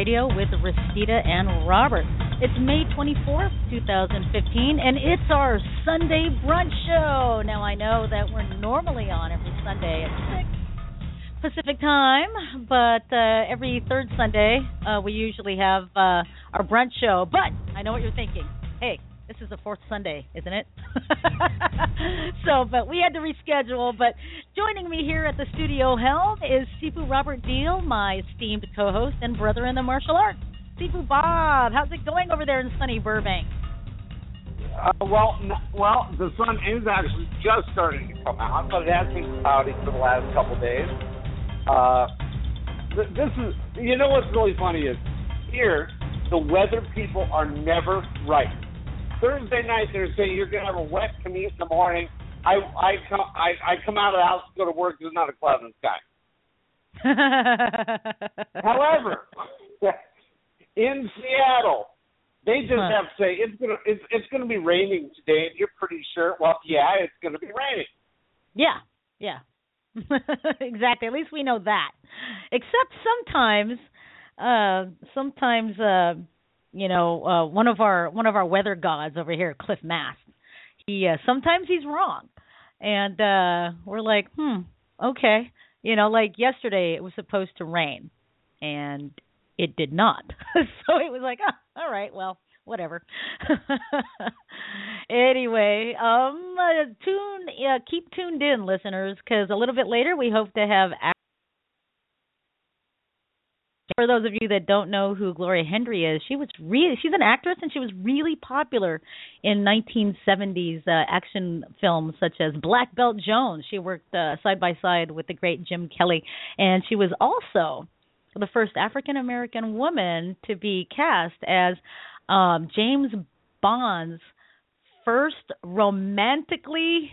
Radio with Restita and Robert. It's May 24th, 2015, and it's our Sunday brunch show. Now, I know that we're normally on every Sunday at 6 Pacific time, but uh, every third Sunday uh, we usually have uh, our brunch show. But I know what you're thinking. Hey, this is the fourth Sunday, isn't it? so, but we had to reschedule. But joining me here at the studio helm is Sifu Robert Deal, my esteemed co-host and brother in the martial arts. Sifu Bob, how's it going over there in sunny Burbank? Uh, well, well, the sun is actually just starting to come out, but it has been cloudy for the last couple days. Uh, th- this is, you know, what's really funny is here the weather people are never right. Thursday night they're saying you're gonna have a wet commute in the morning. I I come I, I come out of the house to go to work. There's not a cloud in the sky. However, in Seattle, they just Huh. have to say it's gonna it's it's gonna be raining today, and you're pretty sure. Well, yeah, it's gonna be raining. Yeah, yeah. exactly. At least we know that. Except sometimes uh sometimes uh you know, uh one of our one of our weather gods over here, Cliff Mass, he uh sometimes he's wrong. And uh we're like, "Hmm, okay." You know, like yesterday it was supposed to rain and it did not. so it was like, oh, all right, well, whatever. anyway, um, uh, tune, uh, keep tuned in, listeners, because a little bit later we hope to have. For those of you that don't know who Gloria Hendry is, she was really she's an actress and she was really popular in 1970s uh, action films such as Black Belt Jones. She worked uh, side by side with the great Jim Kelly, and she was also the first African American woman to be cast as um, James Bond's first romantically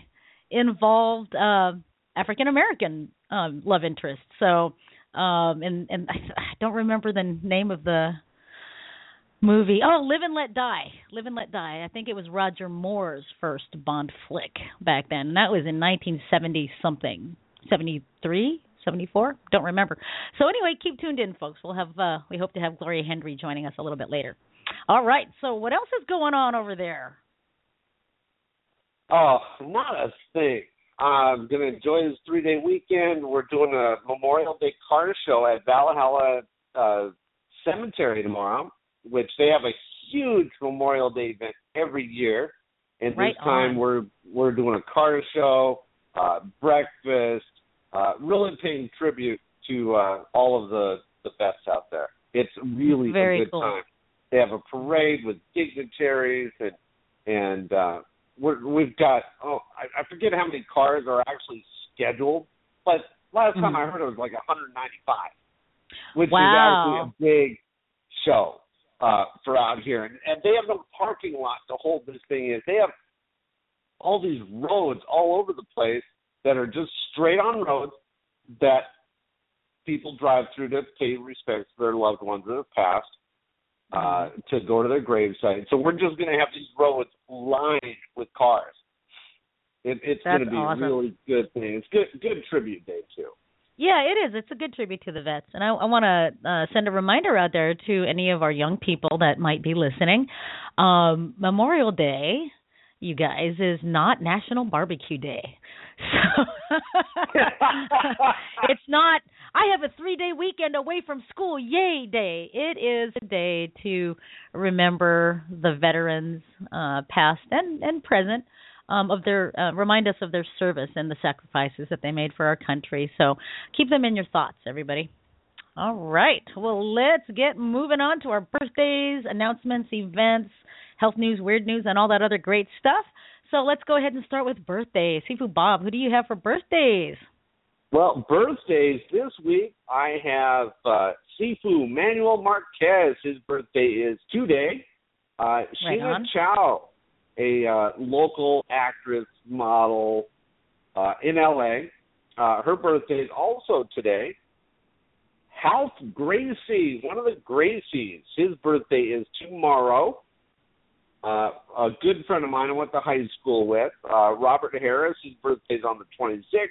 involved uh, African American um, love interest. So, um, and and I, don't remember the name of the movie. Oh, Live and Let Die. Live and Let Die. I think it was Roger Moore's first Bond flick back then. And that was in 1970 something. 73, 74, don't remember. So anyway, keep tuned in folks. We'll have uh we hope to have Gloria Hendry joining us a little bit later. All right. So what else is going on over there? Oh, not a thing. I'm gonna enjoy this three day weekend. We're doing a Memorial Day car show at Valhalla uh, Cemetery tomorrow, which they have a huge Memorial Day event every year. And Right this time on. we're we're doing a car show, uh, breakfast, uh, really paying tribute to uh, all of the the vets out there. It's really Very a good cool. time. They have a parade with dignitaries and and uh, we're, we've got oh I, I forget how many cars are actually scheduled, but last time Mhm. I heard it was like 195, which Wow. is actually a big show uh, for out here, and, and they have no parking lot to hold this thing in. They have all these roads all over the place that are just straight on roads that people drive through to pay respects to their loved ones that have passed uh, to go to their gravesite. So we're just going to have these roads lined with cars. It, it's going to be awesome. really good thing. It's good, good tribute day too. Yeah, it is. It's a good tribute to the vets, and I, I want to uh, send a reminder out there to any of our young people that might be listening. Um, Memorial Day, you guys, is not National Barbecue Day. So it's not. I have a three-day weekend away from school. Yay day! It is a day to remember the veterans, uh, past and and present, um, of their uh, remind us of their service and the sacrifices that they made for our country. So keep them in your thoughts, everybody. All right. Well, let's get moving on to our birthdays, announcements, events, health news, weird news, and all that other great stuff. So let's go ahead and start with birthdays. Sifu Bob, who do you have for birthdays? Well, birthdays this week, I have uh, Sifu Manuel Marquez. His birthday is today. Uh, Right Sheena. Chow, a uh, local actress, model uh, in LA. Uh, her birthday is also today. Half Gracie, one of the Gracies, his birthday is tomorrow. Uh, a good friend of mine I went to high school with, uh, Robert Harris, his birthday is on the 26th.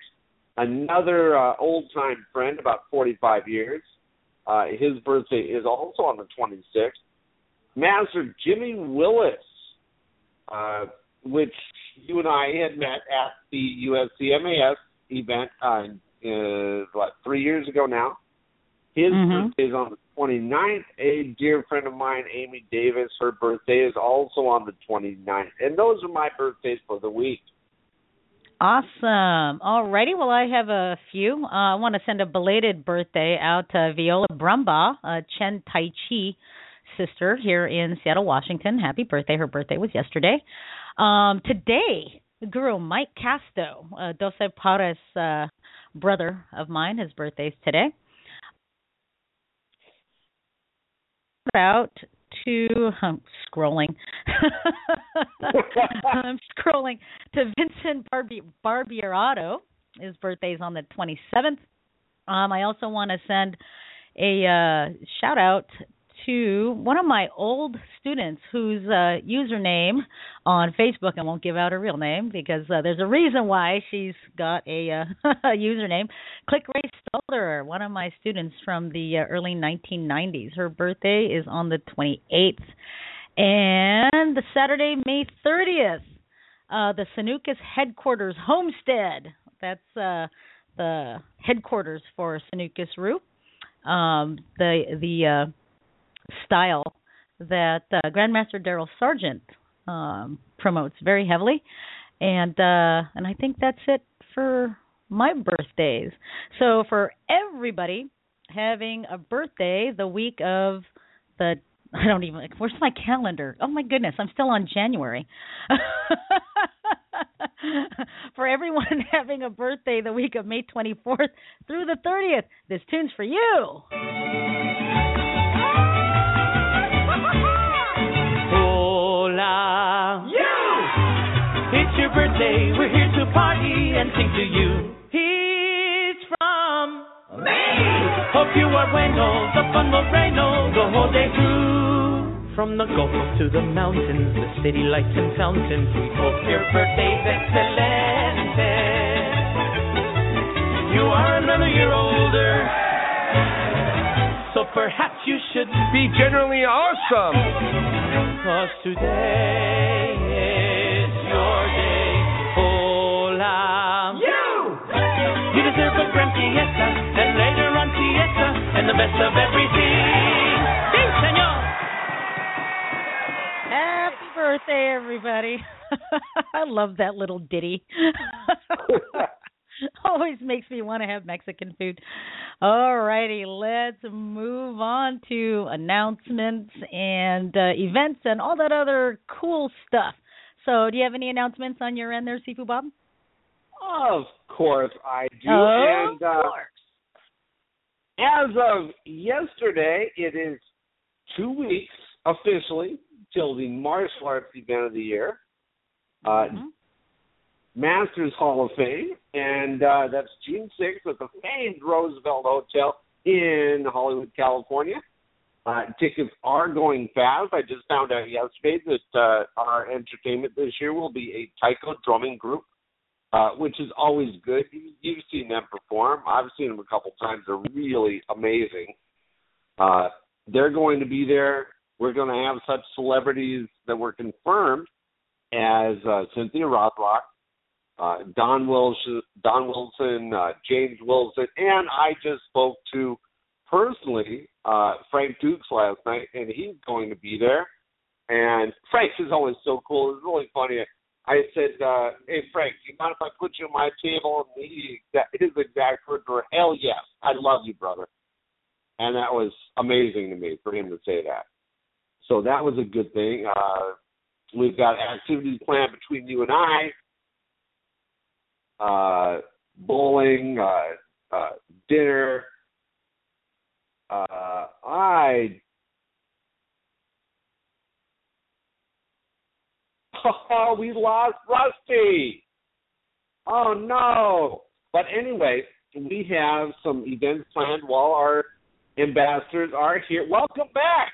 Another uh, old time friend, about 45 years, uh, his birthday is also on the 26th. Master Jimmy Willis, uh, which you and I had met at the USCMAS event, uh, uh, what, three years ago now. His Mhm. birthday is on the 29th. A dear friend of mine, Amy Davis, her birthday is also on the 29th. And those are my birthdays for the week. Awesome. Alrighty, well I have a few. Uh, I want to send a belated birthday out to Viola Brumbaugh, uh, Chen Tai Chi sister here in Seattle, Washington. Happy birthday. Her birthday was yesterday. Um, today, Guru Mike Casto, uh, Doce Pares uh, brother of mine, his birthday's today. Out to I'm scrolling. I'm scrolling to Vincent Barbi- Barbierato. His birthday's on the 27th. Um, I also want to send a uh, shout out to one of my old students whose uh, username on Facebook, I won't give out her real name because uh, there's a reason why she's got a, uh, username. Click Ray Stolder, one of my students from the uh, early 1990s. Her birthday is on the 28th. And the Saturday, May 30th, uh, the Sanuces headquarters homestead. That's uh, the headquarters for Sanuces Ryu. Um, the the uh, style that uh, Grandmaster Daryl Sargent um, promotes very heavily, and uh, and I think that's it for my birthdays. So for everybody having a birthday the week of the I don't even where's my calendar? Oh my goodness, I'm still on January. for everyone having a birthday the week of May 24th through the 30th, this tune's for you. Hola. You! It's your birthday. We're here to party and sing to you. It's from me. Hope you are bueno. The fun will reign oh, the whole day through. From the Gulf to the mountains, the city lights and fountains, we hope your birthday's excelente. You are another year older, so perhaps you should Be generally awesome. Cause today is your day. Hola. You! You deserve a grand fiesta, and later on fiesta, and the best of everything. Birthday, everybody. I love that little ditty. Always makes me want to have Mexican food. All righty, let's move on to announcements and uh, events and all that other cool stuff. So, do you have any announcements on your end there, Sifu Bob? Of course I do. Of and uh, as of yesterday, it is two weeks officially till the martial arts event of the year, uh, Mhm. Masters Hall of Fame, and uh, that's June 6th at the famed Roosevelt Hotel in Hollywood, California. Uh, tickets are going fast. I just found out yesterday that uh, our entertainment this year will be a taiko drumming group uh, which is always good. You, you've seen them perform. I've seen them a couple times. They're really amazing. Uh, they're going to be there. We're going to have such celebrities that were confirmed as uh, Cynthia Rothrock, uh, Don Wilson, Don Wilson, uh, James Wilson, and I just spoke to personally uh, Frank Dux last night, and he's going to be there. And Frank is always so cool. It's really funny. I said, uh, "Hey Frank, do you mind if I put you on my table?" And he, his exact words were, "Hell yes, I love you, brother." And that was amazing to me for him to say that. So that was a good thing. Uh, we've got activities planned between you and I. Uh, bowling, uh, uh, dinner. Uh, I Oh, we lost Rusty. Oh no. But anyway, we have some events planned while our ambassadors are here. Welcome back.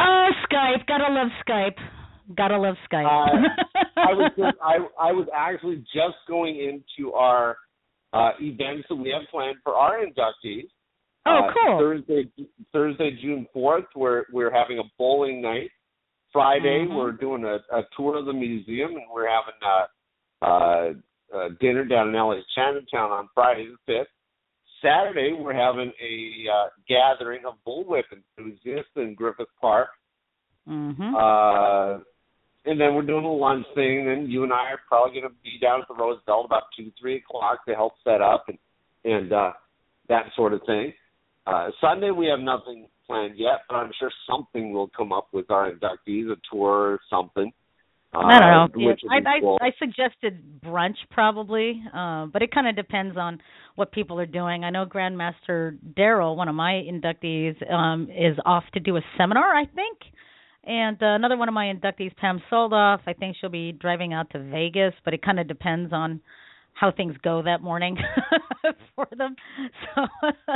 Oh, Skype. Gotta love Skype. Gotta love Skype. uh, I was just, I I was actually just going into our uh, events that we have planned for our inductees. Oh, uh, cool. Thursday, Thursday, June fourth, we're we're having a bowling night. Friday, Mhm. we're doing a, a tour of the museum, and we're having a, a, a dinner down in LA's Chinatown on Friday the fifth. Saturday, we're having a uh, gathering of bullwhip enthusiasts in Griffith Park. Mhm. Uh, and then we're doing a lunch thing. And then you and I are probably going to be down at the Roosevelt about two, three o'clock to help set up and and uh, that sort of thing. Uh, Sunday we have nothing planned yet, but I'm sure something will come up with our inductees, a tour or something. Uh, I don't know. Yeah, I, cool. I I suggested brunch probably, uh, but it kind of depends on what people are doing. I know Grandmaster Daryl, one of my inductees, um, is off to do a seminar, I think, and uh, another one of my inductees, Pam Soldoff, I think she'll be driving out to Vegas, but it kind of depends on how things go that morning for them. So,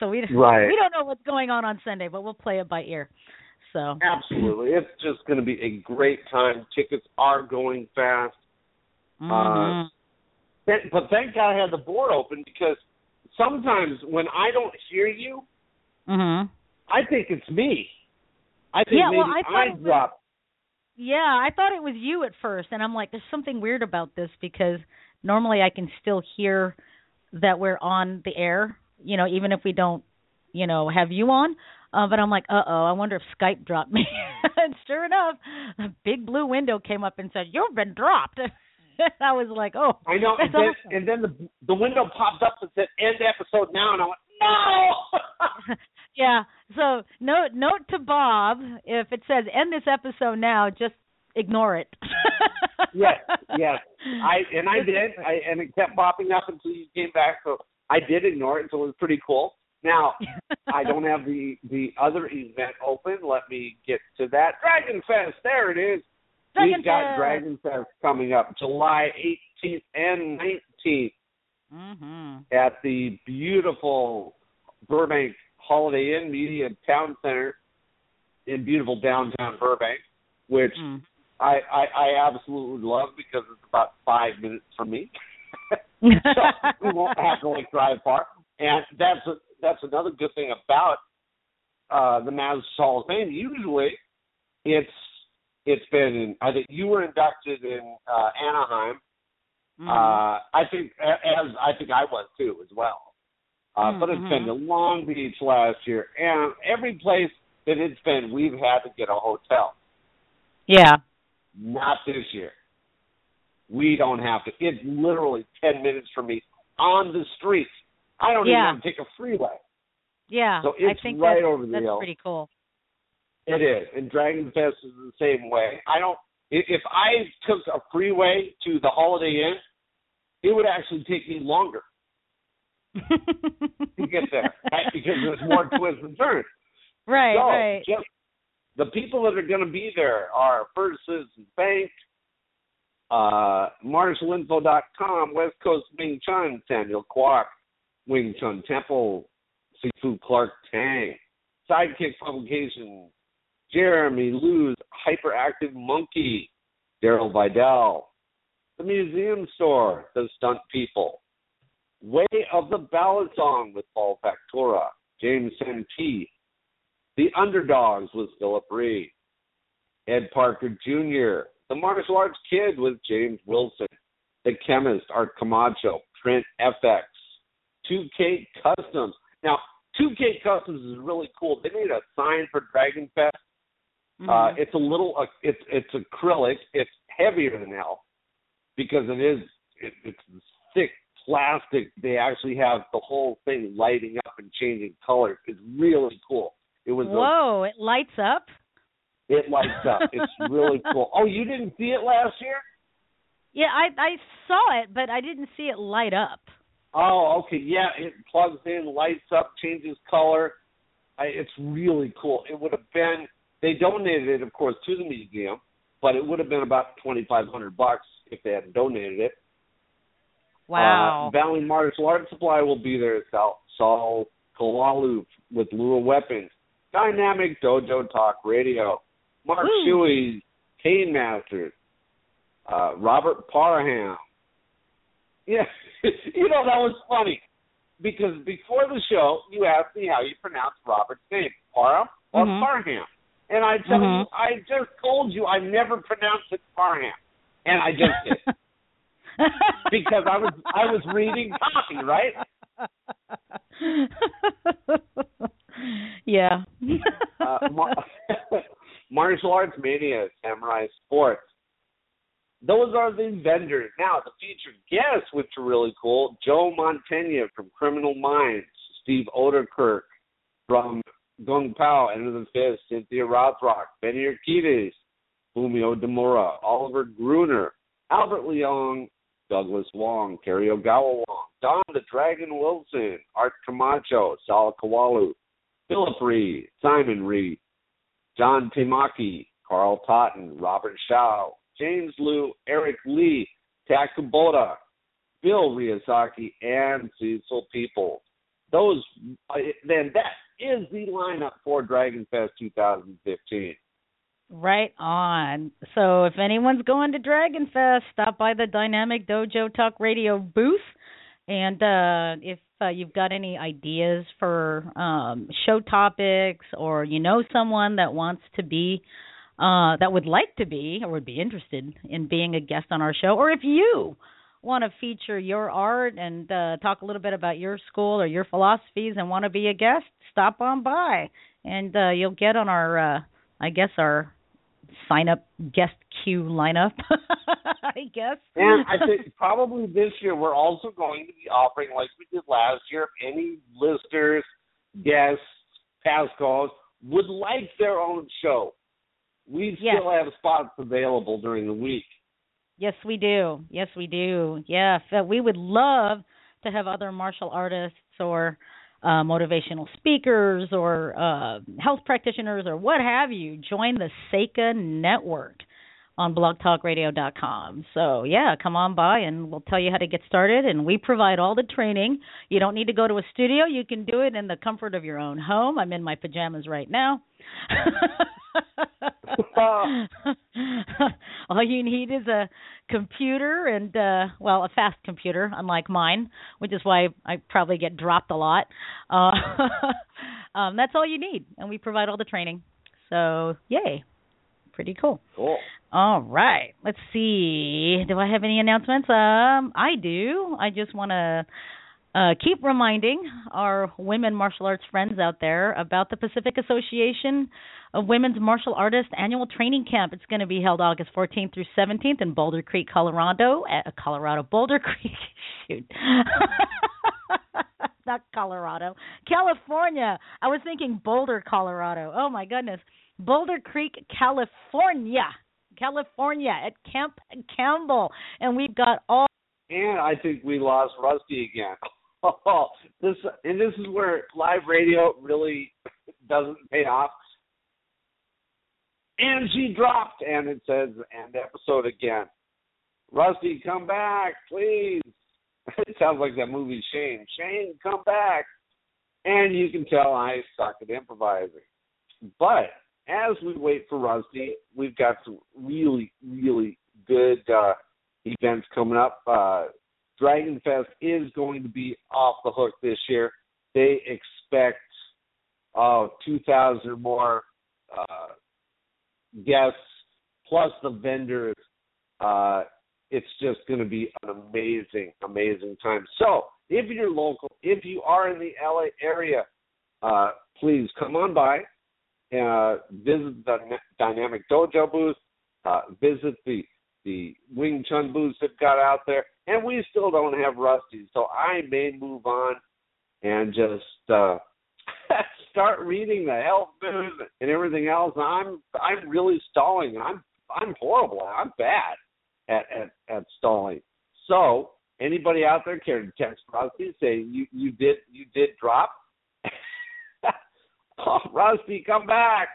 so we Right. we don't know what's going on on Sunday, but we'll play it by ear. So Absolutely, it's just going to be a great time. Tickets are going fast. mhm. Th- But thank God I had the board open because sometimes when I don't hear you, mhm. I think it's me. I think Yeah, maybe well, I was- dropped. Yeah, I thought it was you at first, and I'm like, there's something weird about this because normally I can still hear that we're on the air, you know, even if we don't, you know, have you on. Uh, but I'm like, uh oh, I wonder if Skype dropped me. and sure enough, a big blue window came up and said, "You've been dropped." I was like, oh, I know, and then, awesome. and then the the window popped up and said "End episode now," and I went, "No." yeah. So note note to Bob, if it says end this episode now, just ignore it. yes, yes. I and I did, I, and it kept popping up until you came back. So I did ignore it, so it was pretty cool. Now I don't have the the other event open. Let me get to that. Dragon Fest, there it is. Dragon We've got Fest. Dragon Fest coming up July 18th and 19th Mhm. at the beautiful Burbank Holiday Inn Media Town Center in beautiful downtown Burbank, which Mm. I, I I absolutely love because it's about five minutes from me. so we won't have to like drive far. And that's a, that's another good thing about uh the Mavs Hall of Fame. Usually it's it's been I think you were inducted in uh Anaheim. Mhm. Uh I think as I think I was too as well. Uh but it's been to Long Beach last year and every place that it's been we've had to get a hotel. yeah. Not this year. We don't have to. It's literally ten minutes from me on the street. I don't Yeah. even have to take a freeway. Yeah. So I it's think right that's, over the that's hill. pretty cool. It is, and Dragon Fest is the same way. I don't. If I took a freeway to the Holiday Inn, it would actually take me longer to get there right? because there's more twists and turns. right, so right. just the people that are going to be there are First Citizens Bank, uh, MartialInfo.com, West Coast Wing Chun, Samuel Kwok, Wing Chun Temple, Sifu Clark Tang, Sidekick Publications, Jeremy Lou's Hyperactive Monkey, Daryl Vidal, The Museum Store, The Stunt People, Way of the Ballad Song with Paul Factora, James Santee, The Underdogs with Philip Reed, Ed Parker Jr., The Martial Arts Kid with James Wilson, The Chemist Art Camacho, Print FX, 2K Customs. Now, 2K Customs is really cool. They made a sign for Dragon Fest. Uh, Mhm. it's a little, uh, it's it's acrylic. It's heavier than hell because it is it, it's thick plastic. They actually have the whole thing lighting up and changing colors. It's really cool. It was a Whoa, it lights up? It lights up. It's really cool. Oh, you didn't see it last year? Yeah, I I saw it, but I didn't see it light up. Oh, okay. Yeah, it plugs in, lights up, changes color. I, it's really cool. It would have been they donated it, of course, to the museum, but it would have been about twenty five hundred bucks if they hadn't donated it. Wow. Uh, Valley Martial Arts Supply will be there. Sal, Saul Kawalu with Lure Weapons. Dynamic Dojo Talk Radio. Mark Woo. Shuey, Kane Masters. Uh, Robert Parham. Yeah, you know, that was funny. Because before the show, you asked me how you pronounce Robert's name, Parham or Mhm. Parham. And I tell Mhm. you, I just told you I never pronounced it Parham. And I just did. because I was I was reading copy, right? yeah. Uh, mar- martial arts mania, samurai sports. Those are the vendors. Now the featured guests, which are really cool. Joe Mantegna from Criminal Minds, Steve Oedekerk from Kung Pow, of the Fist, Cynthia Rothrock, Benny Urquidez, Fumio Demura, Oliver Gruner, Albert Leong, Douglas Wong, Kerry Ogawa Wong, Don the Dragon Wilson, Art Camacho, Sal Kawalu, Philip Reed, Simon Reed, John Tamaki, Carl Totten, Robert Shaw, James Liu, Eric Lee, Takaboda, Bill Ryusaki, and Cecil People. Those uh, then that is the lineup for Dragon Fest 2015. Right on. So if anyone's going to Dragon Fest, stop by the Dynamic Dojo Talk Radio booth. And uh, if uh, you've got any ideas for um, show topics, or you know someone that wants to be, uh, that would like to be, or would be interested in being a guest on our show, or if you want to feature your art and uh, talk a little bit about your school or your philosophies and want to be a guest, stop on by, and uh, you'll get on our, uh, I guess our sign up guest queue lineup. I guess. And I think probably this year we're also going to be offering, like we did last year, if any listeners, guests, past calls would like their own show, we Yes. still have spots available during the week. Yes, we do. Yes, we do. Yeah, we would love to have other martial artists or uh, motivational speakers or uh, health practitioners or what have you join the Seika network on blogtalkradio.com. So, yeah, come on by and we'll tell you how to get started. And we provide all the training. You don't need to go to a studio, you can do it in the comfort of your own home. I'm in my pajamas right now. all you need is a computer and uh well a fast computer unlike mine which is why i probably get dropped a lot. Uh um that's all you need and we provide all the training. So yay. Pretty cool. Cool. all right. Let's see. Do i have any announcements? Um i do. I just want to uh, keep reminding our women martial arts friends out there about the Pacific Association of Women's Martial artist annual training camp. It's going to be held August 14th through 17th in Boulder Creek, Colorado. At uh, Colorado, Boulder Creek. Shoot. Not Colorado. California. I was thinking Boulder, Colorado. Oh my goodness. Boulder Creek, California. California at Camp Campbell. And we've got all And I think we lost Rusty again. Oh, this and this is where live radio really doesn't pay off. And she dropped, and it says end episode again. Rusty, come back, please. It sounds like that movie Shane. Shane, come back. And you can tell I suck at improvising. But as we wait for Rusty, we've got some really, really good uh, events coming up. Uh, Dragon Fest is going to be off the hook this year. They expect uh, 2,000 or more uh, guests, plus the vendors. Uh, it's just going to be an amazing, amazing time. So, if you're local, if you are in the LA area, uh, please come on by, uh, visit the Dynamic Dojo booth, uh, visit the the Wing Chun booths they've got out there, and we still don't have Rusty, so I may move on and just uh, start reading the health news and everything else. I'm I'm really stalling. And I'm I'm horrible. I'm bad at at, at stalling. So anybody out there care to text Rusty say you you did you did drop? oh, Rusty, come back.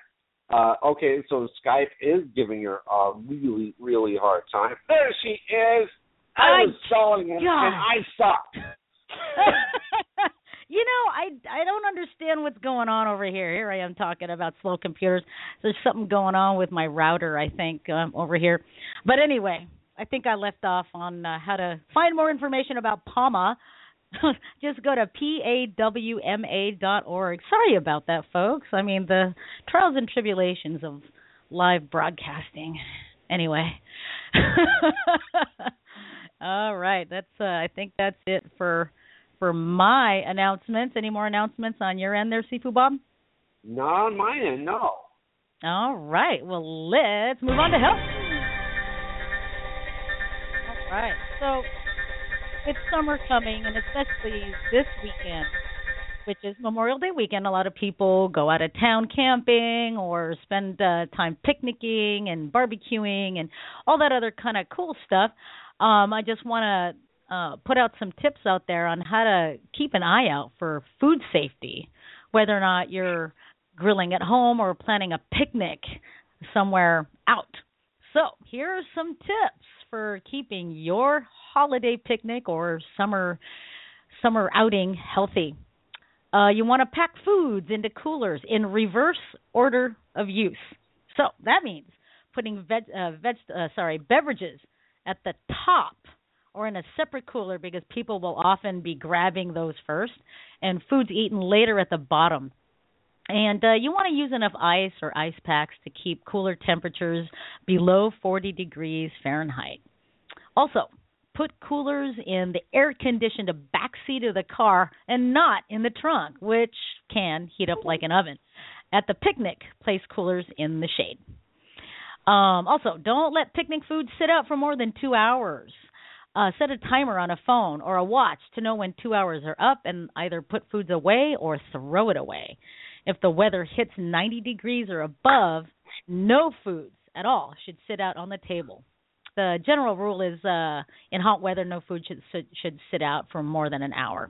Uh, okay, so Skype is giving her a really, really hard time. There she is. I, was stalling and, and I sucked. you know, I I don't understand what's going on over here. Here I am talking about slow computers. There's something going on with my router, I think, um, over here. But anyway, I think I left off on uh, how to find more information about PAWMA. Just go to pawma dot org. Sorry about that, folks. I mean, the trials and tribulations of live broadcasting. Anyway. All right, that's uh, I think that's it for for my announcements. Any more announcements on your end there, Sifu Bob? Not on my end, no. All right. Well, let's move on to health. All right. So it's summer coming, and especially this weekend, which is Memorial Day weekend. A lot of people go out of town camping or spend uh, time picnicking and barbecuing and all that other kind of cool stuff. Um, I just want to uh, put out some tips out there on how to keep an eye out for food safety, whether or not you're grilling at home or planning a picnic somewhere out. So, here are some tips for keeping your holiday picnic or summer summer outing healthy. Uh, you want to pack foods into coolers in reverse order of use. So that means putting veg, uh, veg uh, sorry beverages at the top or in a separate cooler because people will often be grabbing those first, and foods eaten later at the bottom. And uh, you want to use enough ice or ice packs to keep cooler temperatures below 40 degrees Fahrenheit. Also, put coolers in the air conditioned back seat of the car and not in the trunk, which can heat up like an oven. At the picnic, place coolers in the shade. Um, also, don't let picnic food sit out for more than two hours. Uh, set a timer on a phone or a watch to know when two hours are up and either put foods away or throw it away. If the weather hits 90 degrees or above, no foods at all should sit out on the table the general rule is uh, in hot weather, no food should should sit out for more than an hour.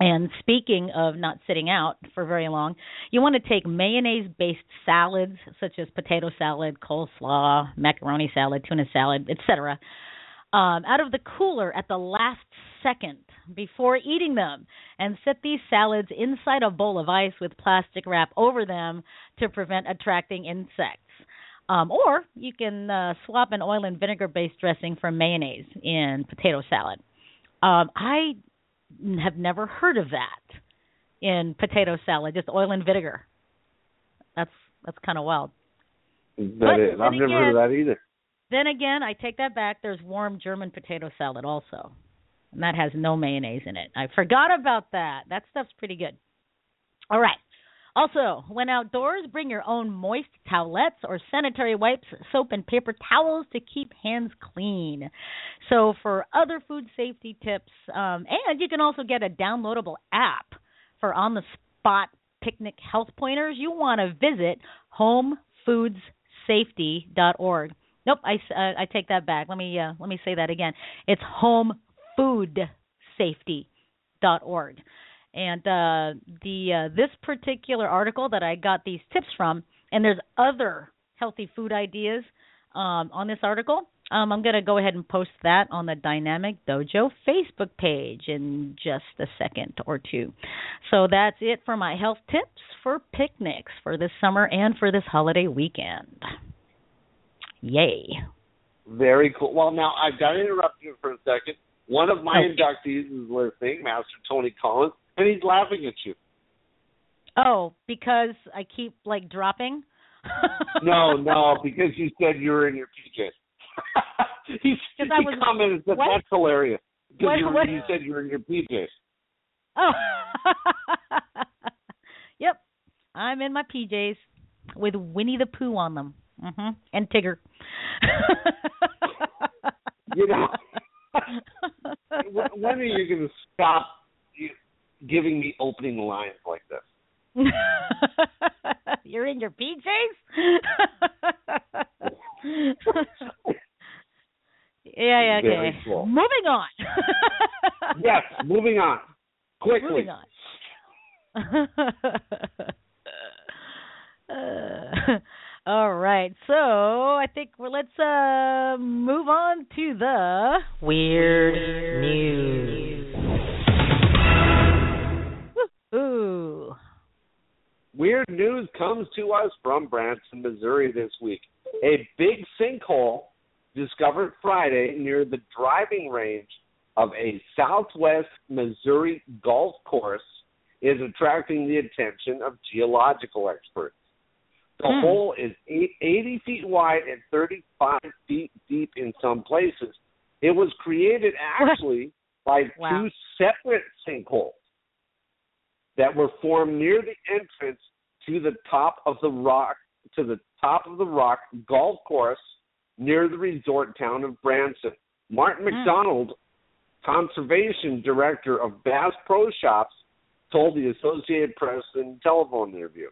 And speaking of not sitting out for very long, you want to take mayonnaise based salads such as potato salad, coleslaw, macaroni salad, tuna salad, etc. Um, out of the cooler at the last second before eating them and set these salads inside a bowl of ice with plastic wrap over them to prevent attracting insects. Um, or you can uh, swap an oil and vinegar based dressing for mayonnaise in potato salad. Um, I have never heard of that in potato salad, just oil and vinegar. That's that's kind of wild. That but is. I've never again, heard of that either. Then again, I take that back. There's warm German potato salad also, and that has no mayonnaise in it. I forgot about that. That stuff's pretty good. All right. Also, when outdoors, bring your own moist towelettes or sanitary wipes, soap, and paper towels to keep hands clean. So, for other food safety tips, um, and you can also get a downloadable app for on the spot picnic health pointers, you want to visit homefoodsafety.org. Nope, I, uh, I take that back. Let me uh, let me say that again. It's homefoodsafety.org. And uh, the uh, this particular article that I got these tips from, and there's other healthy food ideas um, on this article. Um, I'm going to go ahead and post that on the Dynamic Dojo Facebook page in just a second or two. So that's it for my health tips for picnics for this summer and for this holiday weekend. Yay. Very cool. Well, now I've got to interrupt you for a second. One of my okay. inductees is listening, Master Tony Collins and he's laughing at you. Oh, because I keep like dropping. no, no, because you said you were in your PJs. he he was, commented that what? that's hilarious because you, you said you were in your PJs. Oh, yep, I'm in my PJs with Winnie the Pooh on them, hmm and Tigger. you know, when are you going to stop giving me opening lines like this. You're in your PJs? yeah, yeah, okay. Cool. Moving on. yes, moving on. Quickly. Moving on. Uh, all right, so I think well, let's uh move on to the weird news. Ooh. Weird news comes to us from Branson, Missouri this week. A big sinkhole discovered Friday near the driving range of a southwest Missouri golf course is attracting the attention of geological experts. The Hmm. hole is eight, 80 feet wide and 35 feet deep in some places. It was created actually by Wow. two separate sinkholes that were formed near the entrance to the top of the rock to the top of the rock golf course near the resort town of Branson. Martin Hmm. McDonald, conservation director of Bass Pro Shops, told the Associated Press in a telephone interview.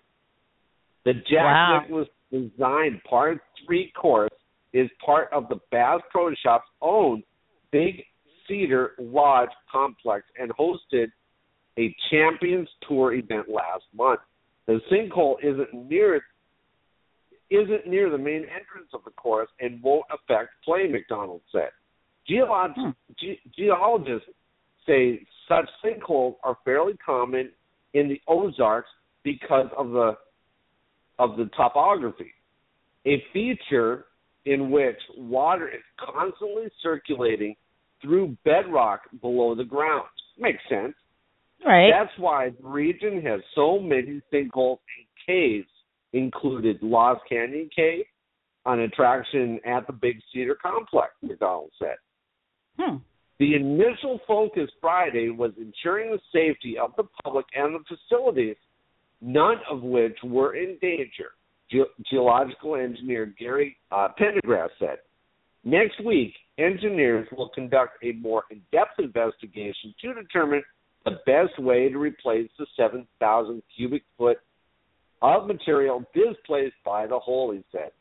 The Jack Wow. Nicklaus designed par three course is part of the Bass Pro Shops own Big Cedar Lodge complex and hosted a Champions Tour event last month. The sinkhole isn't near isn't near the main entrance of the course and won't affect play, McDonald said. Geolog- Hmm. ge- geologists say such sinkholes are fairly common in the Ozarks because of the of the topography. A feature in which water is constantly circulating through bedrock below the ground. Makes sense. Right. That's why the region has so many sinkholes and caves, included Lost Canyon Cave, an attraction at the Big Cedar Complex, McDonald said. hmm. The initial focus Friday was ensuring the safety of the public and the facilities, none of which were in danger, Ge- geological engineer Gary uh, Pendergrass said. Next week, engineers will conduct a more in depth investigation to determine the best way to replace the 7,000 cubic foot of material displaced by the hole, he said.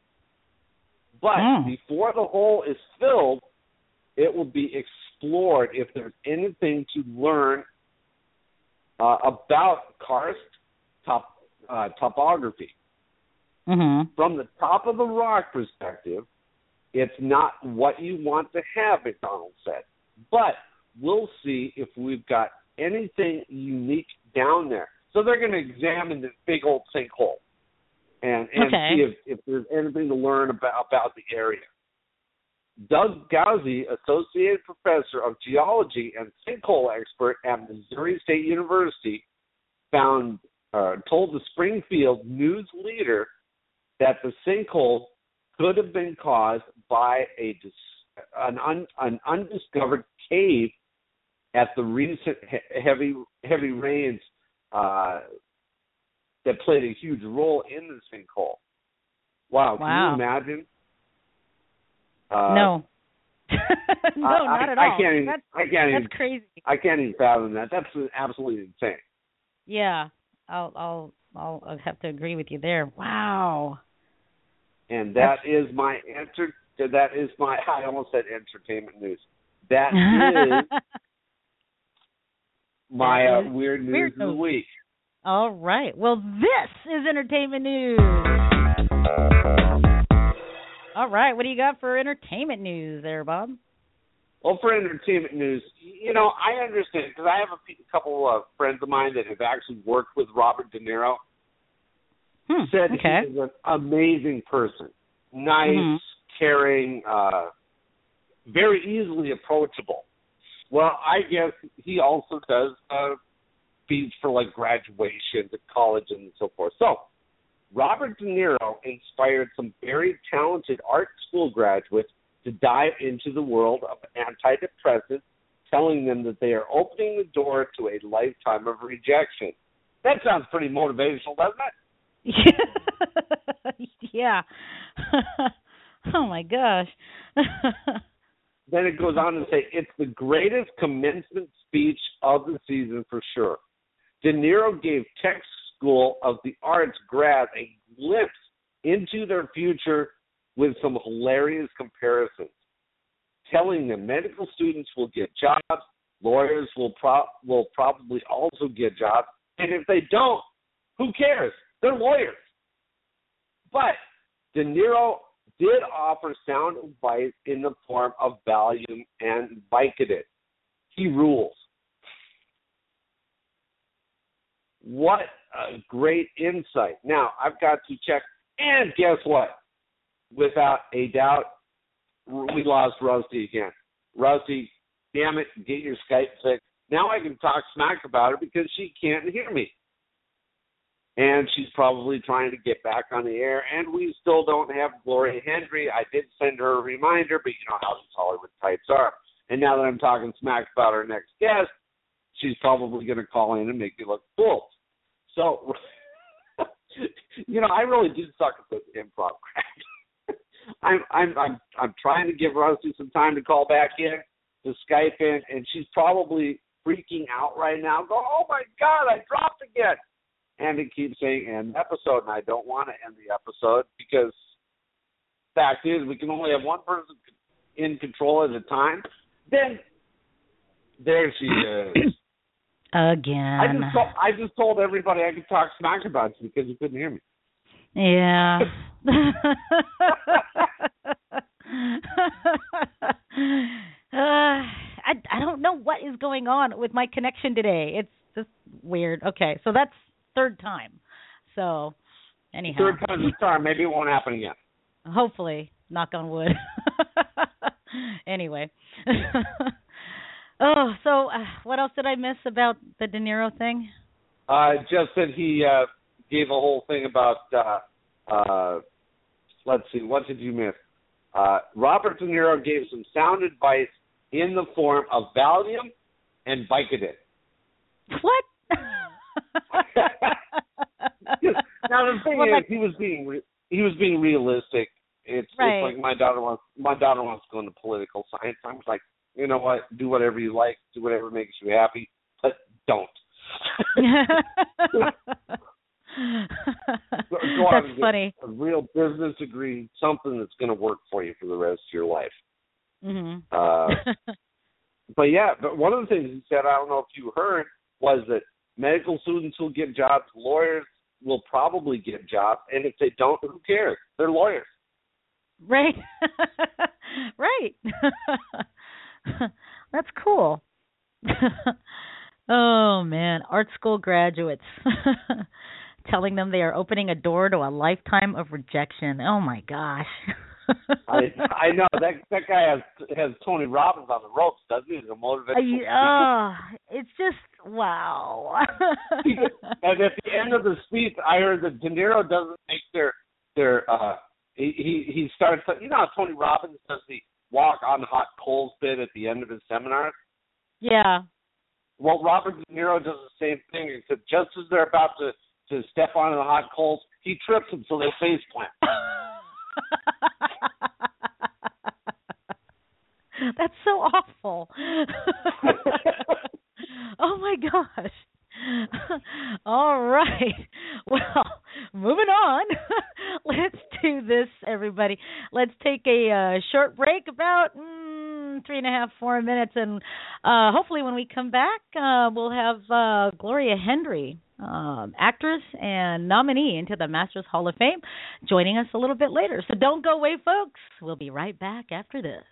But Hmm. before the hole is filled, it will be explored if there's anything to learn uh, about karst uh, topography. Mhm. From the top of the rock perspective, it's not what you want to have, McDonald said. But we'll see if we've got anything unique down there. So they're going to examine this big old sinkhole and, and Okay. see if, if there's anything to learn about, about the area. Doug Gouzie, Associate Professor of Geology and Sinkhole Expert at Missouri State University, found uh, told the Springfield News Leader that the sinkhole could have been caused by a dis- an, un, an undiscovered cave at the recent he- heavy heavy rains uh, that played a huge role in the sinkhole. Wow, can you imagine? Uh, no. no, I- not I- at I all. can't even- that's I can't even- that's crazy. I can't even fathom that. That's absolutely insane. Yeah. I'll I'll I'll have to agree with you there. Wow. And that is my enter. That is my. I almost said entertainment news. That is my uh, weird news weird of the week. All right. Well, this is entertainment news. All right. What do you got for entertainment news there, Bob? Well, for entertainment news, you know, I understand because I have a couple of friends of mine that have actually worked with Robert De Niro. Hmm. Said okay. he is an amazing person, nice, Mhm. caring, uh, very easily approachable. Well, I guess he also does uh, speech for like graduation to college and so forth. So, Robert De Niro inspired some very talented art school graduates to dive into the world of antidepressants, telling them that they are opening the door to a lifetime of rejection. That sounds pretty motivational, doesn't it? yeah. oh my gosh. Then it goes on to say it's the greatest commencement speech of the season for sure. De Niro gave Tisch School of the Arts grads a glimpse into their future with some hilarious comparisons, telling them medical students will get jobs, lawyers will pro- will probably also get jobs, and if they don't, who cares? They're lawyers. But De Niro did offer sound advice in the form of Valium and Vicodin. He rules. What a great insight. Now, I've got to check. And guess what? Without a doubt, we lost Rusty again. Rusty, damn it, get your Skype fixed. Now I can talk smack about her because she can't hear me. And she's probably trying to get back on the air. And we still don't have Gloria Hendry. I did send her a reminder, but you know how these Hollywood types are. And now that I'm talking smack about our next guest, she's probably going to call in and make me look fool. So, you know, I really do suck at this improv crap. I'm I'm I'm I'm trying to give Rusty some time to call back in to Skype in, and she's probably freaking out right now. Go, oh my God, I dropped again, and it keeps saying end episode, and I don't want to end the episode because fact is we can only have one person in control at a time. Then there she is. Again. I just told, I just told everybody I could talk smack about you because you couldn't hear me. Yeah. uh, I I don't know what is going on with my connection today. It's just weird. Okay, so that's third time. So anyhow, Third time's a charm. Maybe it won't happen again. hopefully, knock on wood. anyway. oh, so uh, what else did I miss about the De Niro thing? Uh, just that he uh, gave a whole thing about. Uh, uh, let's see, what did you miss? Uh, Robert De Niro gave some sound advice in the form of Valium and Vicodin. What? now the thing Well, is, like- he was being re- he was being realistic. It's, Right. it's like my daughter wants my daughter wants to go into political science. I was like, you know what? Do whatever you like. Do whatever makes you happy, but don't. Go That's funny. A real business degree, something that's going to work for you for the rest of your life. hmm Uh, but yeah, but one of the things he said, I don't know if you heard, was that medical students will get jobs, lawyers will probably get jobs, and if they don't, who cares? They're lawyers. right. right. That's cool. oh man, art school graduates telling them they are opening a door to a lifetime of rejection. Oh my gosh. I I know that that guy has has Tony Robbins on the ropes, doesn't he? Motivational. I, oh, it's just wow. and at the end of the speech, I heard that De Niro doesn't make their their uh he he, he starts you know how Tony Robbins does the walk on hot coals bit at the end of his seminar. yeah. Well, Robert De Niro does the same thing, except just as they're about to to step onto the hot coals, he trips them so they face plant. That's so awful. oh my gosh. All right. Well, moving on. Let's do this, everybody. Let's take a uh, short break, about mm, three and a half, four minutes, and uh, hopefully, when we come back, uh, we'll have uh, Gloria Hendry, um, actress and nominee into the Masters Hall of Fame, joining us a little bit later. So don't go away, folks. We'll be right back after this.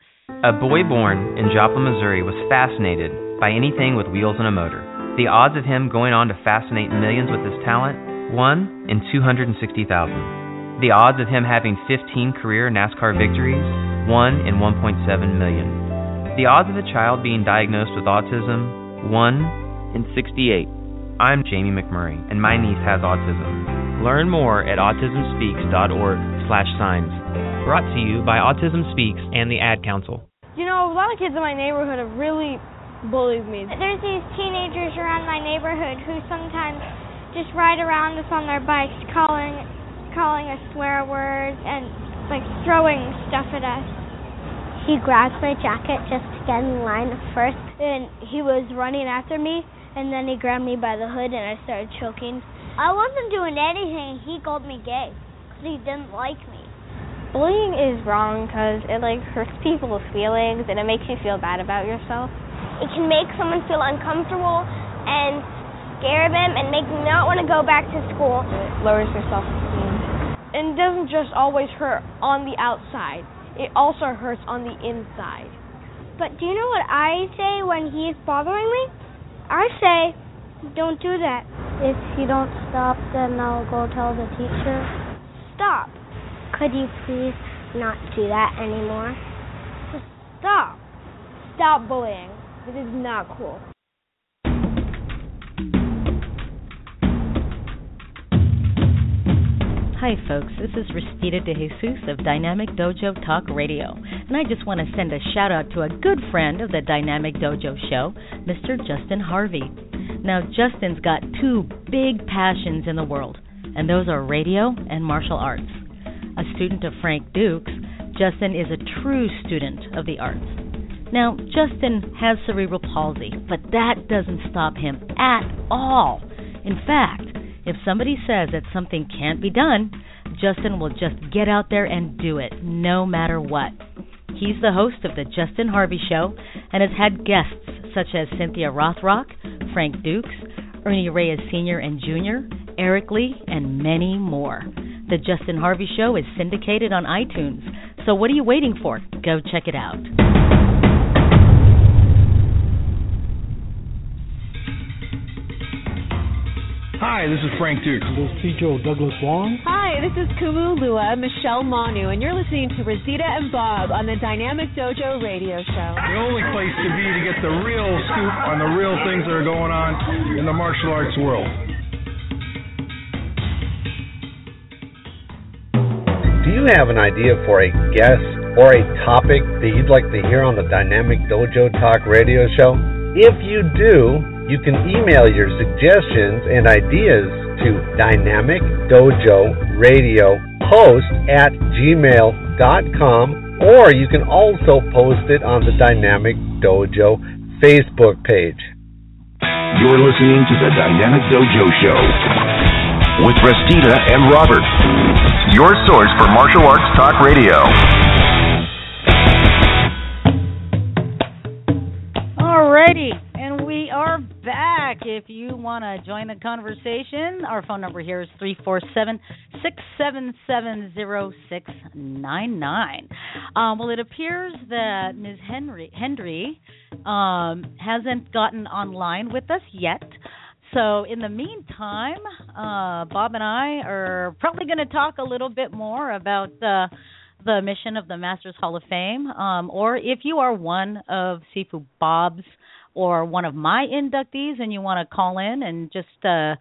A boy born in Joplin, Missouri was fascinated by anything with wheels and a motor. The odds of him going on to fascinate millions with his talent? 1 in 260,000. The odds of him having 15 career NASCAR victories? 1 in 1.7 million. The odds of a child being diagnosed with autism? 1 in 68. I'm Jamie McMurray, and my niece has autism. Learn more at autismspeaks.org/signs. Brought to you by Autism Speaks and the Ad Council. You know, a lot of kids in my neighborhood have really bullied me. There's these teenagers around my neighborhood who sometimes just ride around us on their bikes, calling calling us swear words and like throwing stuff at us. He grabbed my jacket just to get in line first, And he was running after me, and then he grabbed me by the hood, and I started choking. I wasn't doing anything. He called me gay because he didn't like me. Bullying is wrong because it like hurts people's feelings and it makes you feel bad about yourself. It can make someone feel uncomfortable and scare them and make them not want to go back to school. It lowers your self-esteem. And it doesn't just always hurt on the outside. It also hurts on the inside. But do you know what I say when he's bothering me? I say, don't do that. If you don't stop, then I'll go tell the teacher. Stop. Could you please not do that anymore? Just stop. Stop bullying. This is not cool. Hi, folks. This is Restita De Jesus of Dynamic Dojo Talk Radio, and I just want to send a shout out to a good friend of the Dynamic Dojo show, Mr. Justin Harvey. Now, Justin's got two big passions in the world, and those are radio and martial arts. A student of Frank Dux, Justin is a true student of the arts. Now, Justin has cerebral palsy, but that doesn't stop him at all. In fact, if somebody says that something can't be done, Justin will just get out there and do it, no matter what. He's the host of The Justin Harvey Show and has had guests such as Cynthia Rothrock, Frank Dux, Ernie Reyes Sr. and Jr., Eric Lee, and many more. The Justin Harvey Show is syndicated on iTunes, so what are you waiting for? Go check it out. Hi, this is Frank Dux. This is Joe Douglas Wong. Hi, this is Kumu Lua, Michelle Manu, and you're listening to Rosita and Bob on the Dynamic Dojo Radio Show. The only place to be to get the real scoop on the real things that are going on in the martial arts world. Do you have an idea for a guest or a topic that you'd like to hear on the Dynamic Dojo Talk Radio Show? If you do, you can email your suggestions and ideas to Dynamic Dojo Radio host at gmail.com or you can also post it on the Dynamic Dojo Facebook page. You're listening to the Dynamic Dojo Show with Restita and Robert, your source for martial arts talk radio. Alrighty, and we are back. If you want to join the conversation, our phone number here is 347 677 0699. Well, it appears that Ms. Henry, Hendry um, hasn't gotten online with us yet. So, in the meantime, uh, Bob and I are probably going to talk a little bit more about uh, the mission of the Masters Hall of Fame. Um, or if you are one of Sifu Bob's or one of my inductees and you want to call in and just uh,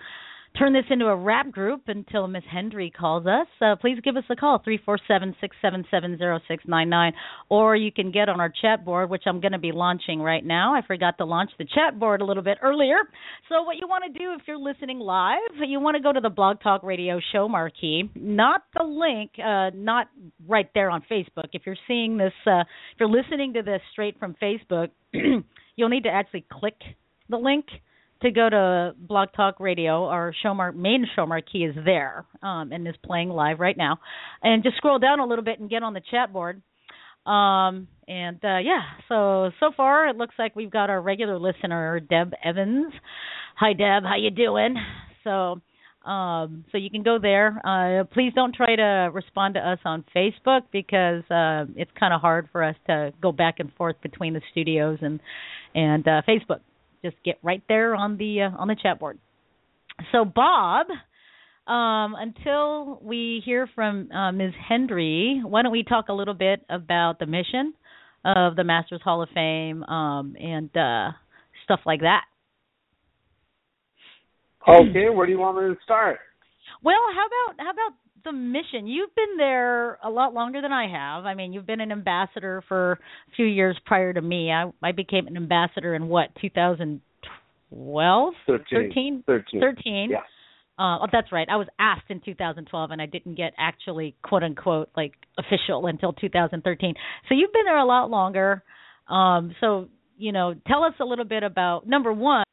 turn this into a rap group until Miss Hendry calls us, uh, please give us a call, 347-677-0699. Or you can get on our chat board, which I'm going to be launching right now. I forgot to launch the chat board a little bit earlier. So what you want to do if you're listening live, you want to go to the Blog Talk Radio show marquee, not the link, uh, not right there on Facebook. If you're seeing this, uh, if you're listening to this straight from Facebook, you'll need to actually click the link to go to Blog Talk Radio. Our main show marquee is there um, and is playing live right now. And just scroll down a little bit and get on the chat board. Um, and uh, yeah, so so far it looks like we've got our regular listener Deb Evans. Hi Deb, how you doing? So um, so you can go there. Uh, please don't try to respond to us on Facebook because uh, it's kind of hard for us to go back and forth between the studios and and uh, Facebook. Just get right there on the uh, on the chat board. So Bob, um, until we hear from uh, Ms. Hendry, why don't we talk a little bit about the mission of the Masters Hall of Fame um, and uh, stuff like that. Okay, where do you want me to start? Well, how about how about the mission? You've been there a lot longer than I have. I mean, you've been an ambassador for a few years prior to me. I I became an ambassador in what 2012, 13, 13, 13. 13. Yeah. Uh, oh, that's right. I was asked in 2012, and I didn't get actually quote unquote like official until 2013. So you've been there a lot longer. Um, so you know, tell us a little bit about number one.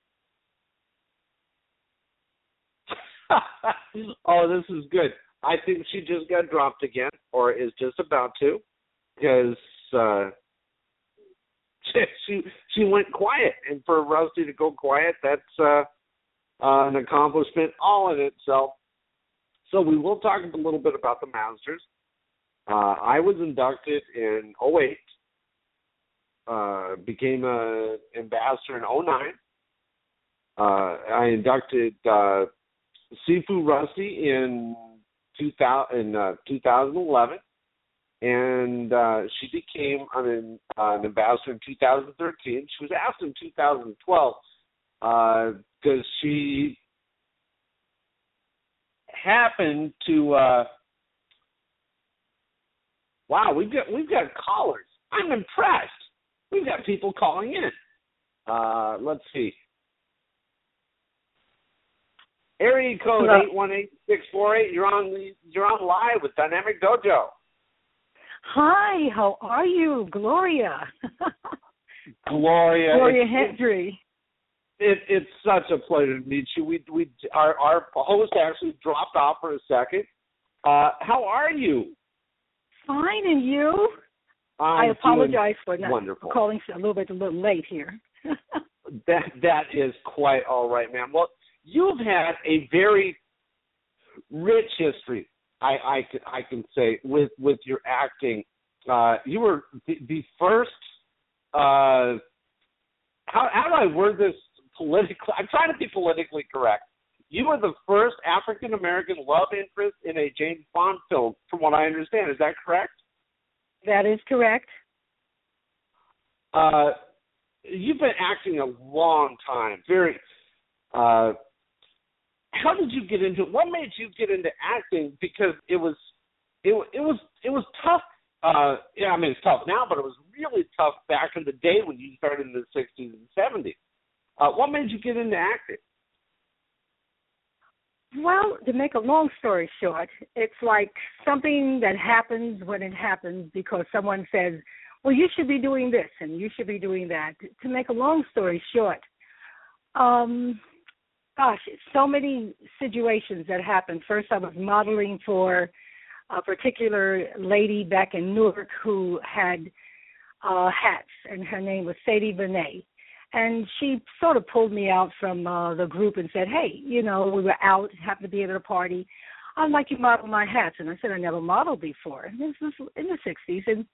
oh, this is good. I think she just got dropped again, or is just about to, because uh, she she went quiet, and for Rusty to go quiet, that's uh, uh, an accomplishment all in itself. So we will talk a little bit about the Masters. Uh, I was inducted in 08, uh, became a ambassador in 09. Uh, I inducted uh, Sifu Rusty in 2000 in uh, 2011, and uh, she became an, uh, an ambassador in 2013. She was asked in 2012 because uh, she happened to. Uh, wow, we've got we've got callers. I'm impressed. We've got people calling in. Uh, let's see. Area code eight one eight six four eight. You're on you're on live with Dynamic Dojo. Hi, how are you, Gloria? Gloria. Gloria it's, Hendry. It, it's such a pleasure to meet you. We we our our host actually dropped off for a second. Uh, how are you? Fine, and you? I'm I apologize for not wonderful. calling a little bit a little late here. that that is quite all right, ma'am. Well, you've had a very rich history. I I can I can say with with your acting. Uh, you were the, the first. Uh, how how do I word this politically? I'm trying to be politically correct. You were the first African American love interest in a James Bond film, from what I understand. Is that correct? That is correct. Uh, you've been acting a long time. Very. Uh, how did you get into? What made you get into acting? Because it was, it it was it was tough. Uh, yeah, I mean it's tough now, but it was really tough back in the day when you started in the '60s and '70s. Uh, what made you get into acting? Well, to make a long story short, it's like something that happens when it happens because someone says, "Well, you should be doing this and you should be doing that." To make a long story short, um, gosh, so many situations that happened. First, I was modeling for a particular lady back in Newark who had uh hats, and her name was Sadie Benet and she sort of pulled me out from uh, the group and said, "Hey, you know, we were out, happened to be at a party. I'd like you to model my hats." And I said, "I never modeled before." And this was in the '60s, and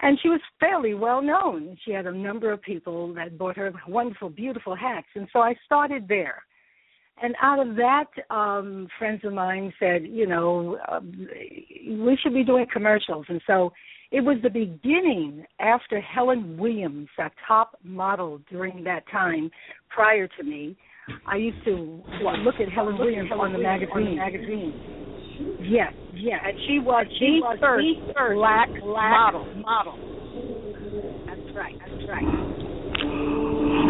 and she was fairly well known. She had a number of people that bought her wonderful, beautiful hats, and so I started there. And out of that, um, friends of mine said, you know, uh, we should be doing commercials, and so it was the beginning after Helen Williams, a top model during that time prior to me. I used to look at Helen Williams on the magazine. magazine. Yes, yes. And she was the first, first black, black model. model. That's right. That's right.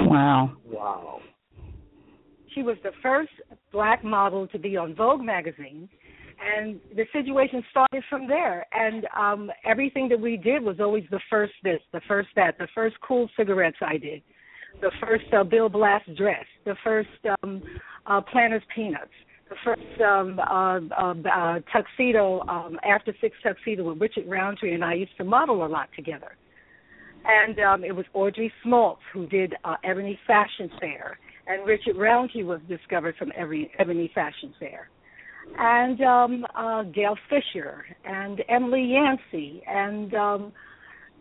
Wow. Wow. She was the first black model to be on Vogue magazine and the situation started from there. And um everything that we did was always the first this, the first that, the first cool cigarettes I did, the first uh, Bill Blass dress, the first um uh Planters Peanuts, the first um uh, uh, uh tuxedo um after six tuxedo with Richard Roundtree and I used to model a lot together. And um it was Audrey Smaltz who did uh, Ebony Fashion Fair and Richard Roundtree was discovered from every Ebony Fashion Fair and um uh Gail Fisher and Emily Yancey and um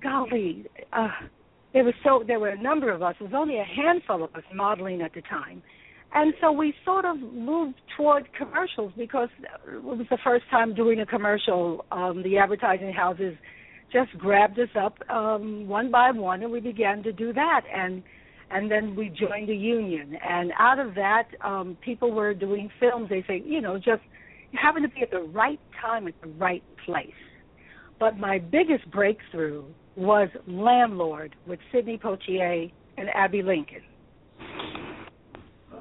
golly uh there was so there were a number of us. There was only a handful of us modeling at the time. And so we sort of moved toward commercials because it was the first time doing a commercial. Um, the advertising houses just grabbed us up um, one by one, and we began to do that. And and then we joined a union. And out of that, um, people were doing films. They say, you know, just you happen to be at the right time at the right place. But my biggest breakthrough was Landlord with Sidney Poitier and Abbey Lincoln.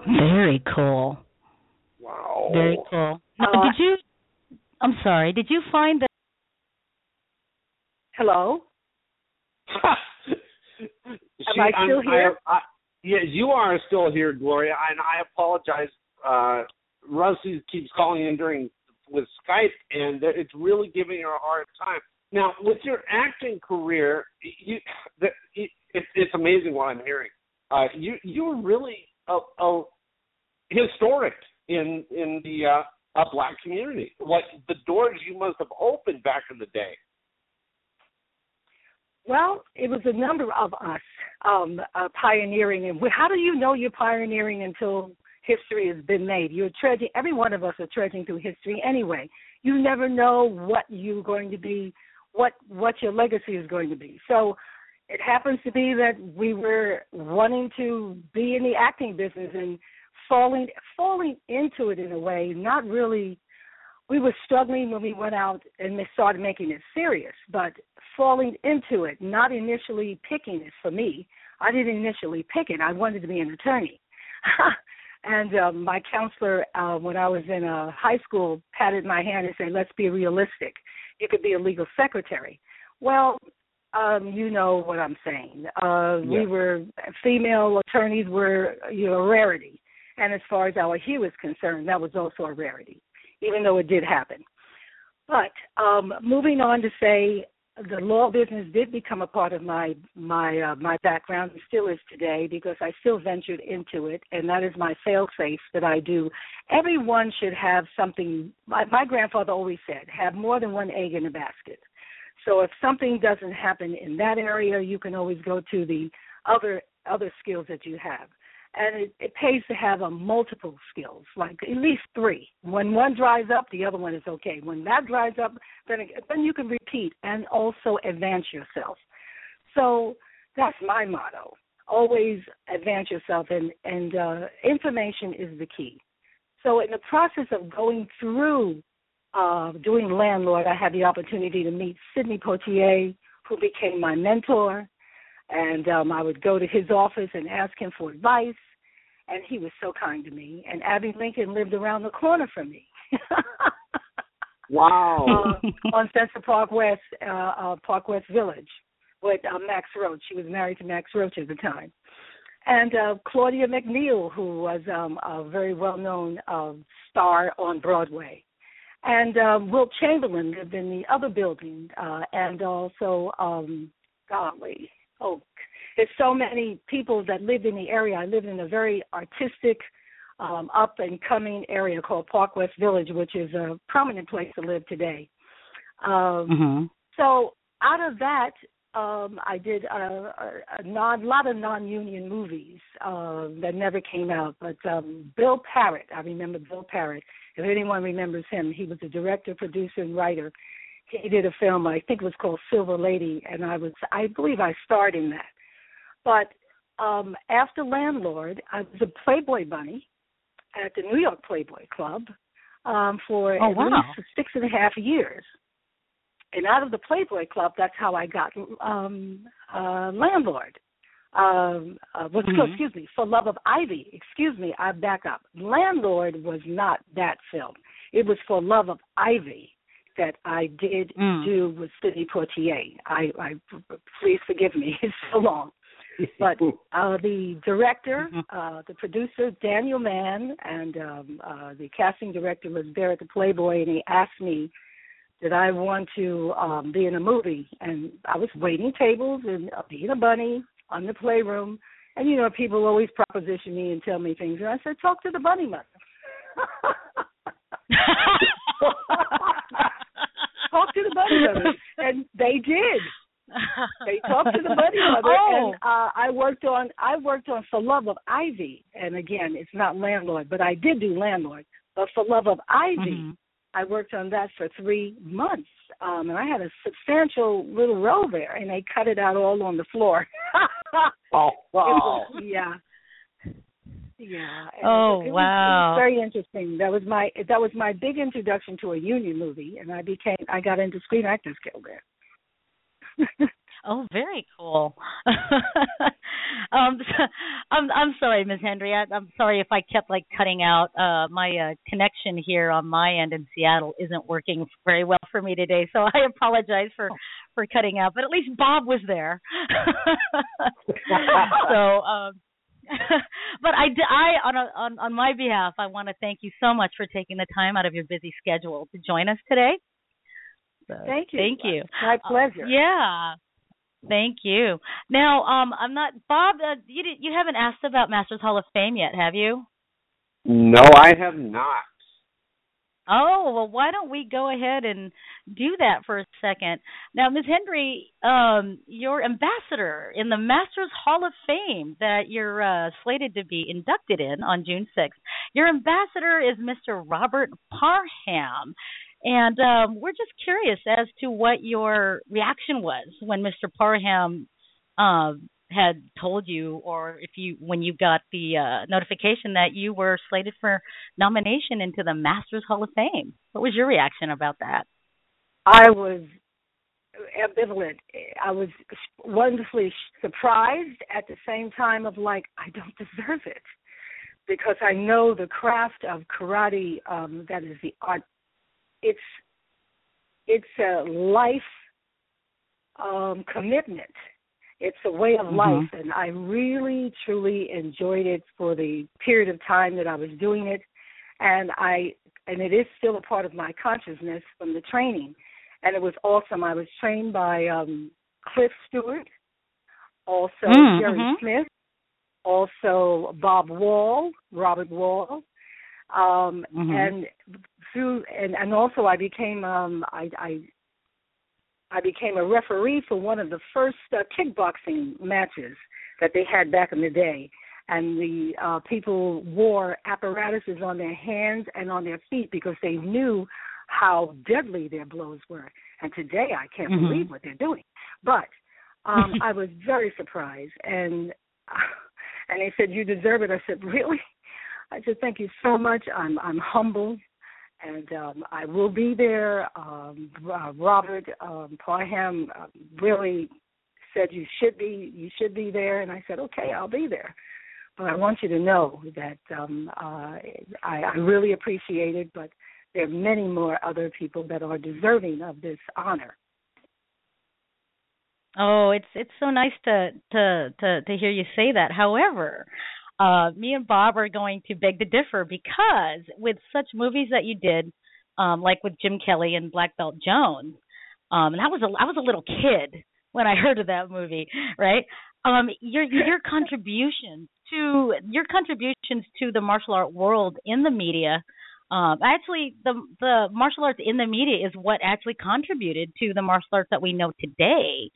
Very cool. Wow. Very cool. Now, Uh, did you? I'm sorry. Did you find that? Hello. She- I still I'm- here? I, I, yeah, you are still here, Gloria, and I apologize. Uh, Rusty keeps calling in during with Skype, and it's really giving her a hard time. Now, with your acting career, you, the, it, it's amazing what I'm hearing. Uh, you you were really a, a historic in in the uh, uh, black community. What the doors you must have opened back in the day. Well, it was a number of us um, uh, pioneering, and how do you know you're pioneering until history has been made? You're trudging. Every one of us are trudging through history anyway. You never know what you're going to be, what what your legacy is going to be. So it happens to be that we were wanting to be in the acting business and falling falling into it in a way, not really we were struggling when we went out and started making it serious, but falling into it, not initially picking it for me. I didn't initially pick it. I wanted to be an attorney. and um, my counselor, uh, when I was in uh, high school, patted my hand and said, let's be realistic. You could be a legal secretary. Well, um, you know what I'm saying. Uh, yeah. We were, female attorneys were, you know, a rarity. And as far as our hue is concerned, that was also a rarity even though it did happen. But um, moving on to say the law business did become a part of my my uh, my background and still is today because I still ventured into it and that is my fail safe that I do. Everyone should have something. My, my grandfather always said, have more than one egg in a basket. So if something doesn't happen in that area, you can always go to the other other skills that you have and it, it pays to have a multiple skills, like at least three. When one dries up, the other one is okay. When that dries up, then then you can repeat and also advance yourself. So that's my motto: always advance yourself, and and uh, information is the key. So in the process of going through uh, doing landlord, I had the opportunity to meet Sidney Poitier, who became my mentor and um, I would go to his office and ask him for advice, and he was so kind to me. And Abbey Lincoln lived around the corner from me. wow! Uh, on Central Park West, uh, uh, Park West Village, with uh, Max Roach. She was married to Max Roach at the time. And uh, Claudia McNeil, who was um, a very well-known uh, star on Broadway and um, Wilt Chamberlain lived in the other building, uh, and also um, golly, oh, there's so many people that lived in the area. I lived in a very artistic, um, up and coming area called Park West Village, which is a prominent place to live today. Um, mm-hmm. So out of that, um, I did a, a, a non, lot of non-union movies uh, that never came out. But um, Bill Parrott, I remember Bill Parrott. If anyone remembers him, he was a director, producer, and writer he did a film I think it was called Silver Lady, and I was I believe I starred in that. But um after Landlord, I was a Playboy bunny at the New York Playboy Club um for oh, at wow. least six and a half years. And out of the Playboy Club, that's how I got um uh Landlord. Um uh, was mm-hmm. excuse me, for love of Ivy. Excuse me, I back up. Landlord was not that film. It was for love of Ivy that I did mm. do with Sidney Poitier. I, I please forgive me, it's so long. But uh, the director, Mm-hmm. uh, the producer, Daniel Mann, and um, uh, the casting director was there at the Playboy, and he asked me did I want to um, be in a movie, and I was waiting tables and uh, being a bunny on the playroom, and you know people always proposition me and tell me things, and I said talk to the bunny mother. talk to the bunny mother, and they did. They talked to the bunny mother, oh. and uh, I worked on I worked on For Love of Ivy, and again, it's not landlord, but I did do landlord. But For Love of Ivy, mm-hmm. I worked on that for three months, um, and I had a substantial little role there, and they cut it out all on the floor. oh wow! Was, yeah. Yeah. Oh it, it wow! Was, it was very interesting. That was my that was my big introduction to a union movie, and I became I got into Screen Actors Guild there. oh, very cool. um, I'm I'm sorry, Ms. Hendry. I, I'm sorry if I kept like cutting out. Uh, my uh, connection here on my end in Seattle isn't working very well for me today, so I apologize for for cutting out. But at least Bob was there. so. Um, but I, I on, a, on on my behalf, I want to thank you so much for taking the time out of your busy schedule to join us today. So, thank you. Thank you. My pleasure. Uh, yeah. Thank you. Now, um, I'm not Bob. Uh, you did, you haven't asked about Masters Hall of Fame yet, have you? No, I have not. Oh well, why don't we go ahead and do that for a second? Now, Ms. Henry, um, your ambassador in the Masters Hall of Fame that you're uh, slated to be inducted in on June 6th. Your ambassador is Mr. Robert Parham. And um, we're just curious as to what your reaction was when Mr. Parham uh, had told you, or if you when you got the uh, notification that you were slated for nomination into the Masters Hall of Fame. What was your reaction about that? I was ambivalent. I was wonderfully surprised at the same time of like I don't deserve it because I know the craft of karate um that is the art it's it's a life um commitment it's a way of mm-hmm. life, and I really, truly enjoyed it for the period of time that I was doing it, and I and it is still a part of my consciousness from the training, and it was awesome. I was trained by um, Cliff Stewart, also mm, Jerry mm-hmm. Smith, also Bob Wall, Robert Wall, um, mm-hmm. and through and and also I became um, I, I I became a referee for one of the first uh, kickboxing matches that they had back in the day. And the uh, people wore apparatuses on their hands and on their feet because they knew how deadly their blows were. And today I can't Mhm. believe what they're doing. But um, I was very surprised. And and they said, You deserve it. I said, Really? I said, Thank you so much. I'm I'm humbled and um, I will be there. Um, uh, Robert um, Parham uh, really said you should be you should be there, and I said okay, I'll be there. But I want you to know that um, uh, I, I really appreciate it, but there are many more other people that are deserving of this honor. Oh, it's it's so nice to to to to hear you say that. However, uh, me and Bob are going to beg to differ because with such movies that you did, um, like with Jim Kelly and Black Belt Jones, um, and I was a I was a little kid when I heard of that movie, right? Um, your your contributions to your contributions to the martial art world in the media. Um, actually, the the martial arts in the media is what actually contributed to the martial arts that we know today.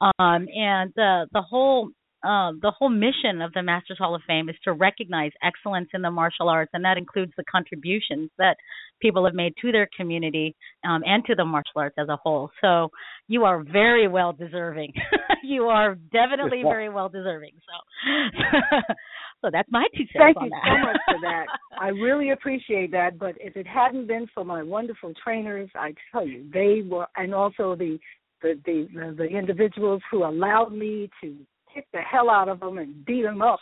Um, and the the whole uh, the whole mission of the Masters Hall of Fame is to recognize excellence in the martial arts, and that includes the contributions that people have made to their community um, and to the martial arts as a whole. So you are very well deserving. you are definitely very well deserving. So, so that's my two cents Thank on you that. so much for that. I really appreciate that. But if it hadn't been for my wonderful trainers, I tell you, they were, and also the the the, the, the individuals who allowed me to kick the hell out of them and beat them up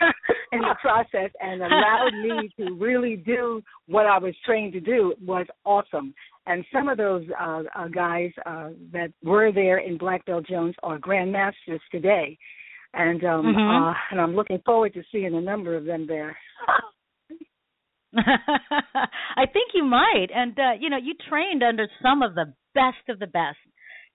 in the process and allowed me to really do what I was trained to do was awesome. And some of those uh, uh, guys uh, that were there in Black Belt Jones are grandmasters today, and um, Mhm. uh, and I'm looking forward to seeing a number of them there. I think you might, and uh, you know, you trained under some of the best of the best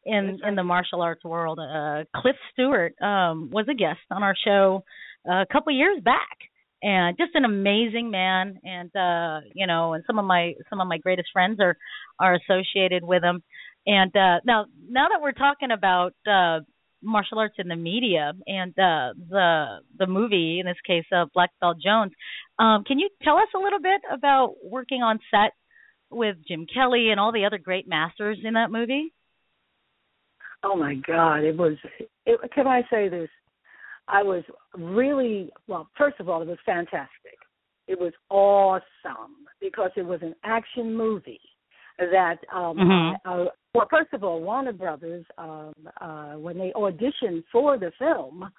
in in the martial arts world. Uh, Cliff Stewart um, was a guest on our show uh, a couple years back, and just an amazing man. And uh, you know, and some of my some of my greatest friends are are associated with him. And uh, now now that we're talking about uh, martial arts in the media and uh, the the movie in this case uh, Black Belt Jones. Um, can you tell us a little bit about working on set with Jim Kelly and all the other great masters in that movie? Oh my God! It was. It, can I say this? I was really well. First of all, it was fantastic. It was awesome because it was an action movie that. Um, Mhm. uh, well, first of all, Warner Brothers, um, uh, when they auditioned for the film,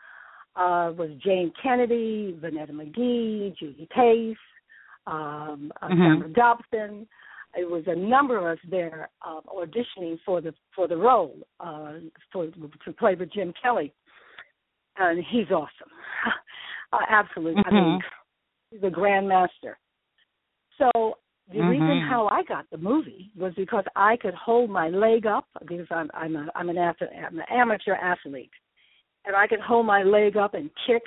uh, was Jayne Kennedy, Vonetta McGee, Judy Pace, um, uh, Mhm. Tamara Dobson. It was a number of us there uh, auditioning for the for the role uh, for to play with Jim Kelly, and he's awesome. Uh, absolute. I Mm-hmm. mean, he's a grandmaster. So the reason Mhm. how I got the movie was because I could hold my leg up because I'm I'm a I'm an, ath- I'm an amateur athlete, and I could hold my leg up and kick.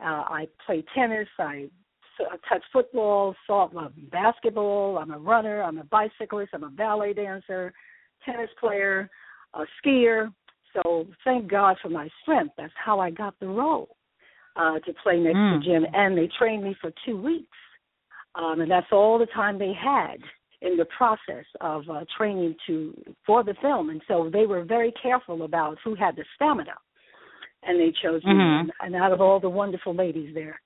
Uh, I play tennis. I s- touch football, salt, uh, basketball. I'm a runner. I'm a bicyclist. I'm a ballet dancer, tennis player, a skier. So thank God for my strength. That's how I got the role uh, to play next Mm. to Jim, and they trained me for two weeks, um, and that's all the time they had in the process of uh, training to for the film. And so they were very careful about who had the stamina, and they chose me, Mhm. and, and out of all the wonderful ladies there.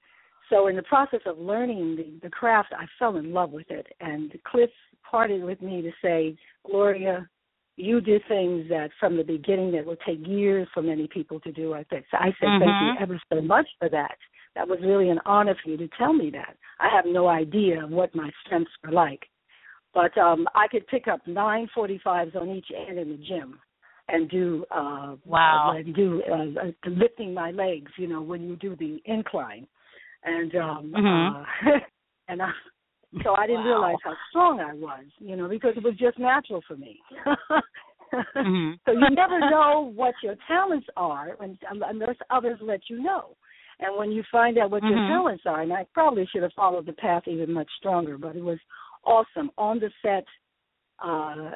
So in the process of learning the, the craft, I fell in love with it. And Cliff parted with me to say, Gloria, you do things that from the beginning that will take years for many people to do. I said, I said thank you Mhm. ever so much for that. That was really an honor for you to tell me that. I have no idea what my strengths were like, but um I could pick up nine forty fives on each end in the gym and do uh Wow. uh, do uh, uh, lifting my legs. You know when you do the incline, and um Mhm. uh, and I so I didn't Wow. realize how strong I was, you know, because it was just natural for me. Mhm. So you never know what your talents are un- unless others let you know. And when you find out what your Mhm. talents are, and I probably should have followed the path even much stronger, but it was awesome. On the set, uh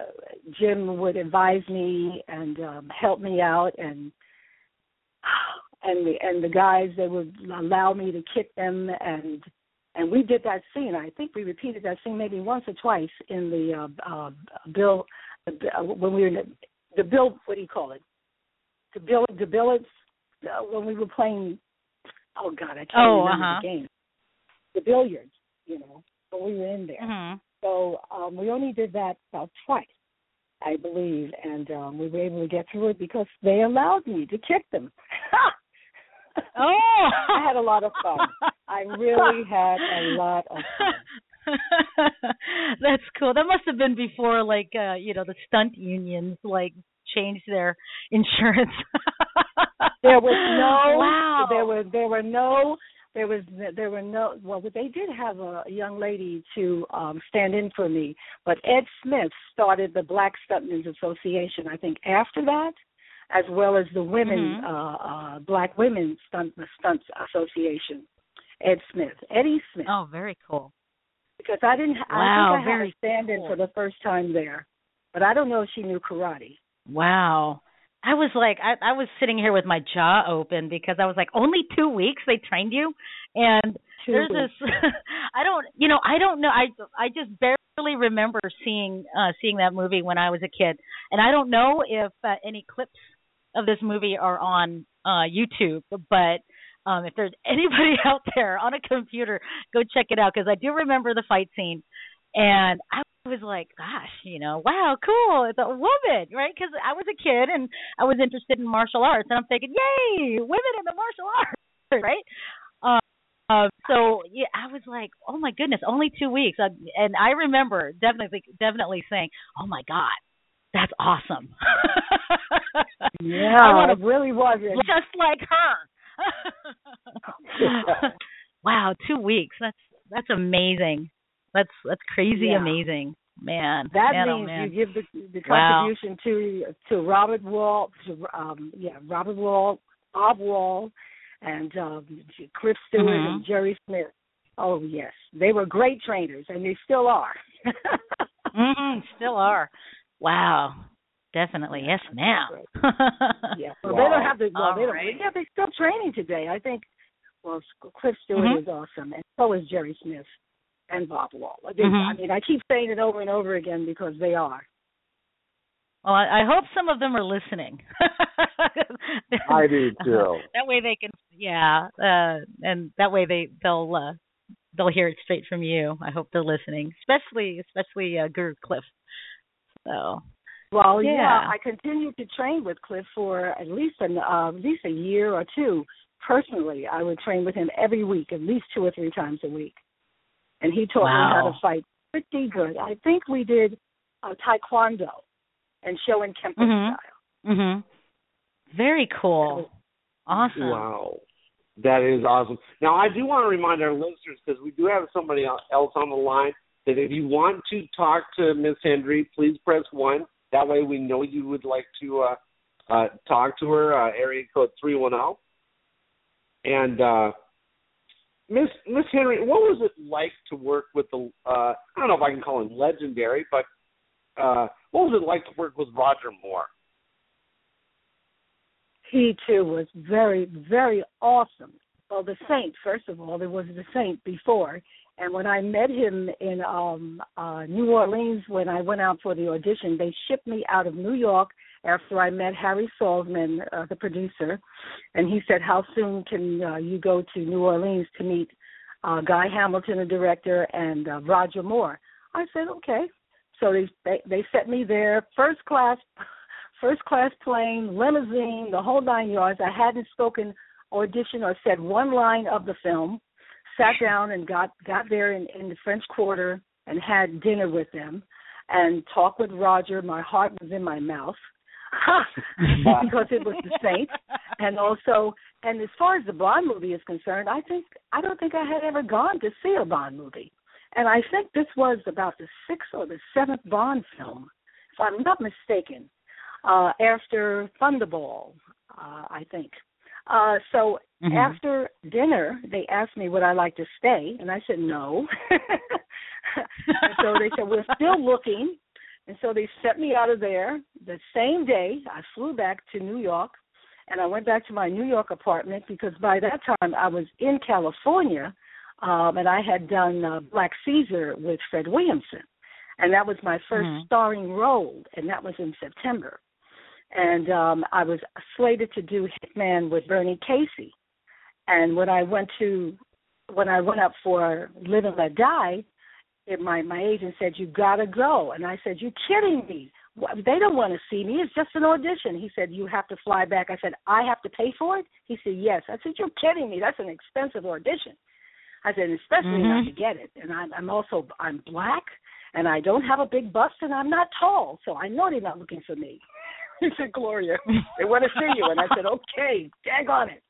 Jim would advise me and um help me out and and the and the guys they would allow me to kick them and and we did that scene. I think we repeated that scene maybe once or twice in the uh, uh, bill uh, when we were in the, the bill. What do you call it? The bill. The billets uh, when we were playing. Oh God, I can't Oh, remember uh-huh. the game. The billiards. You know, when we were in there. Mhm. So um, we only did that about twice, I believe, and um, we were able to get through it because they allowed me to kick them. Oh, I had a lot of fun. I really had a lot of fun. That's cool. That must have been before, like, uh, you know, the stunt unions like changed their insurance. There was no. Wow. There were there were no. There was there were no. Well, they did have a, young lady to um stand in for me, but Ed Smith started the Black Stuntmen's Association. I think after that, as well as the Women Mhm. uh, uh Black Women Stunt Stunts Association. Ed Smith, Eddie Smith. Oh, very cool. because I didn't. Wow, I think I had very a stand-in cool. for the first time there, but I don't know if she knew karate. Wow. I was like, I, I was sitting here with my jaw open because I was like, only two weeks they trained you, and Two there's weeks. this. I don't, you know, I don't know. I I just barely remember seeing uh seeing that movie when I was a kid, and I don't know if uh, any clips of this movie are on uh YouTube, but. Um, if there's anybody out there on a computer, go check it out because I do remember the fight scene, and I was like, gosh, you know, wow, cool, it's a woman, right? Because I was a kid and I was interested in martial arts, and I'm thinking, yay, women in the martial arts, right? Um, uh, so yeah, I was like, oh my goodness, only two weeks, uh, and I remember definitely, definitely saying, oh my god, that's awesome. Yeah, it really was. just like her. wow, two weeks. That's that's amazing. That's that's crazy Yeah. amazing, man. That man, oh, means man. you give the the Wow. contribution to to Robert Wall, to um yeah Robert Wall, Bob Wall, and um, Cliff Stewart Mhm. and Jerry Smith. Oh yes, they were great trainers, and they still are. hmm still are. Wow. Definitely. Yes, ma'am. yeah, well, they don't have the well, All they don't. right. Yeah, they're still training today. I think. Well, Cliff Stewart Mhm. is awesome, and so is Jerry Smith and Bob Wall. They, Mhm. I mean, I keep saying it over and over again because they are. Well, I, I hope some of them are listening. I do too. that way they can, yeah, uh, and that way they they'll uh, they'll hear it straight from you. I hope they're listening, especially especially uh, Guru Cliff. So Well, yeah. Yeah. I continued to train with Cliff for at least an uh, at least a year or two. Personally, I would train with him every week, at least two or three times a week, and he taught me how to fight pretty good. I think we did uh, taekwondo and show and kempo Mhm. style. Mhm. Very cool. Awesome. Wow. That is awesome. Now, I do want to remind our listeners because we do have somebody else on the line that if you want to talk to Miss Hendry, please press one. That way, we know you would like to uh, uh, talk to her. Uh, area code three one zero. And uh, Miss Miss Henry, what was it like to work with the? Uh, I don't know if I can call him legendary, but uh, what was it like to work with Roger Moore? he too was very, very awesome. Well, the Saint, first of all, there was the Saint before, and when I met him in um uh New Orleans when I went out for the audition, they shipped me out of New York after I met Harry Saltzman, uh, the producer, and he said, "How soon can uh, you go to New Orleans to meet uh, Guy Hamilton, the director, and uh, Roger Moore?" I said, "Okay." So they they, they set me there, first class first class plane, limousine, the whole nine yards. I hadn't spoken, audition, or said one line of the film. Sat down and got got there in, in the French Quarter and had dinner with them, and talked with Roger. My heart was in my mouth because it was the Saint, and also, and as far as the Bond movie is concerned, I think I don't think I had ever gone to see a Bond movie, and I think this was about the sixth or the seventh Bond film, if I'm not mistaken uh, after Thunderball, uh, I think. Uh, so mm-hmm. after dinner, they asked me would I like to stay, and I said no. and so they said we're still looking, and so they sent me out of there. The same day, I flew back to New York, and I went back to my New York apartment because by that time I was in California, um, and I had done uh, Black Caesar with Fred Williamson, and that was my 1st mm-hmm. starring role, and that was in September and um I was slated to do Hitman with Bernie Casey. And when I went to when I went up for Live and Let Die, it, my my agent said you gotta go, and I said you kidding me? They don't want to see me. It's just an audition. He said you have to fly back. I said I have to pay for it. He said yes. I said you're kidding me. That's an expensive audition. I said especially mm-hmm. not to get it. And I'm I'm also I'm black and I don't have a big bust and I'm not tall, so I know they're not looking for me. he said, Gloria, they want to see you. And I said, okay, dag on it.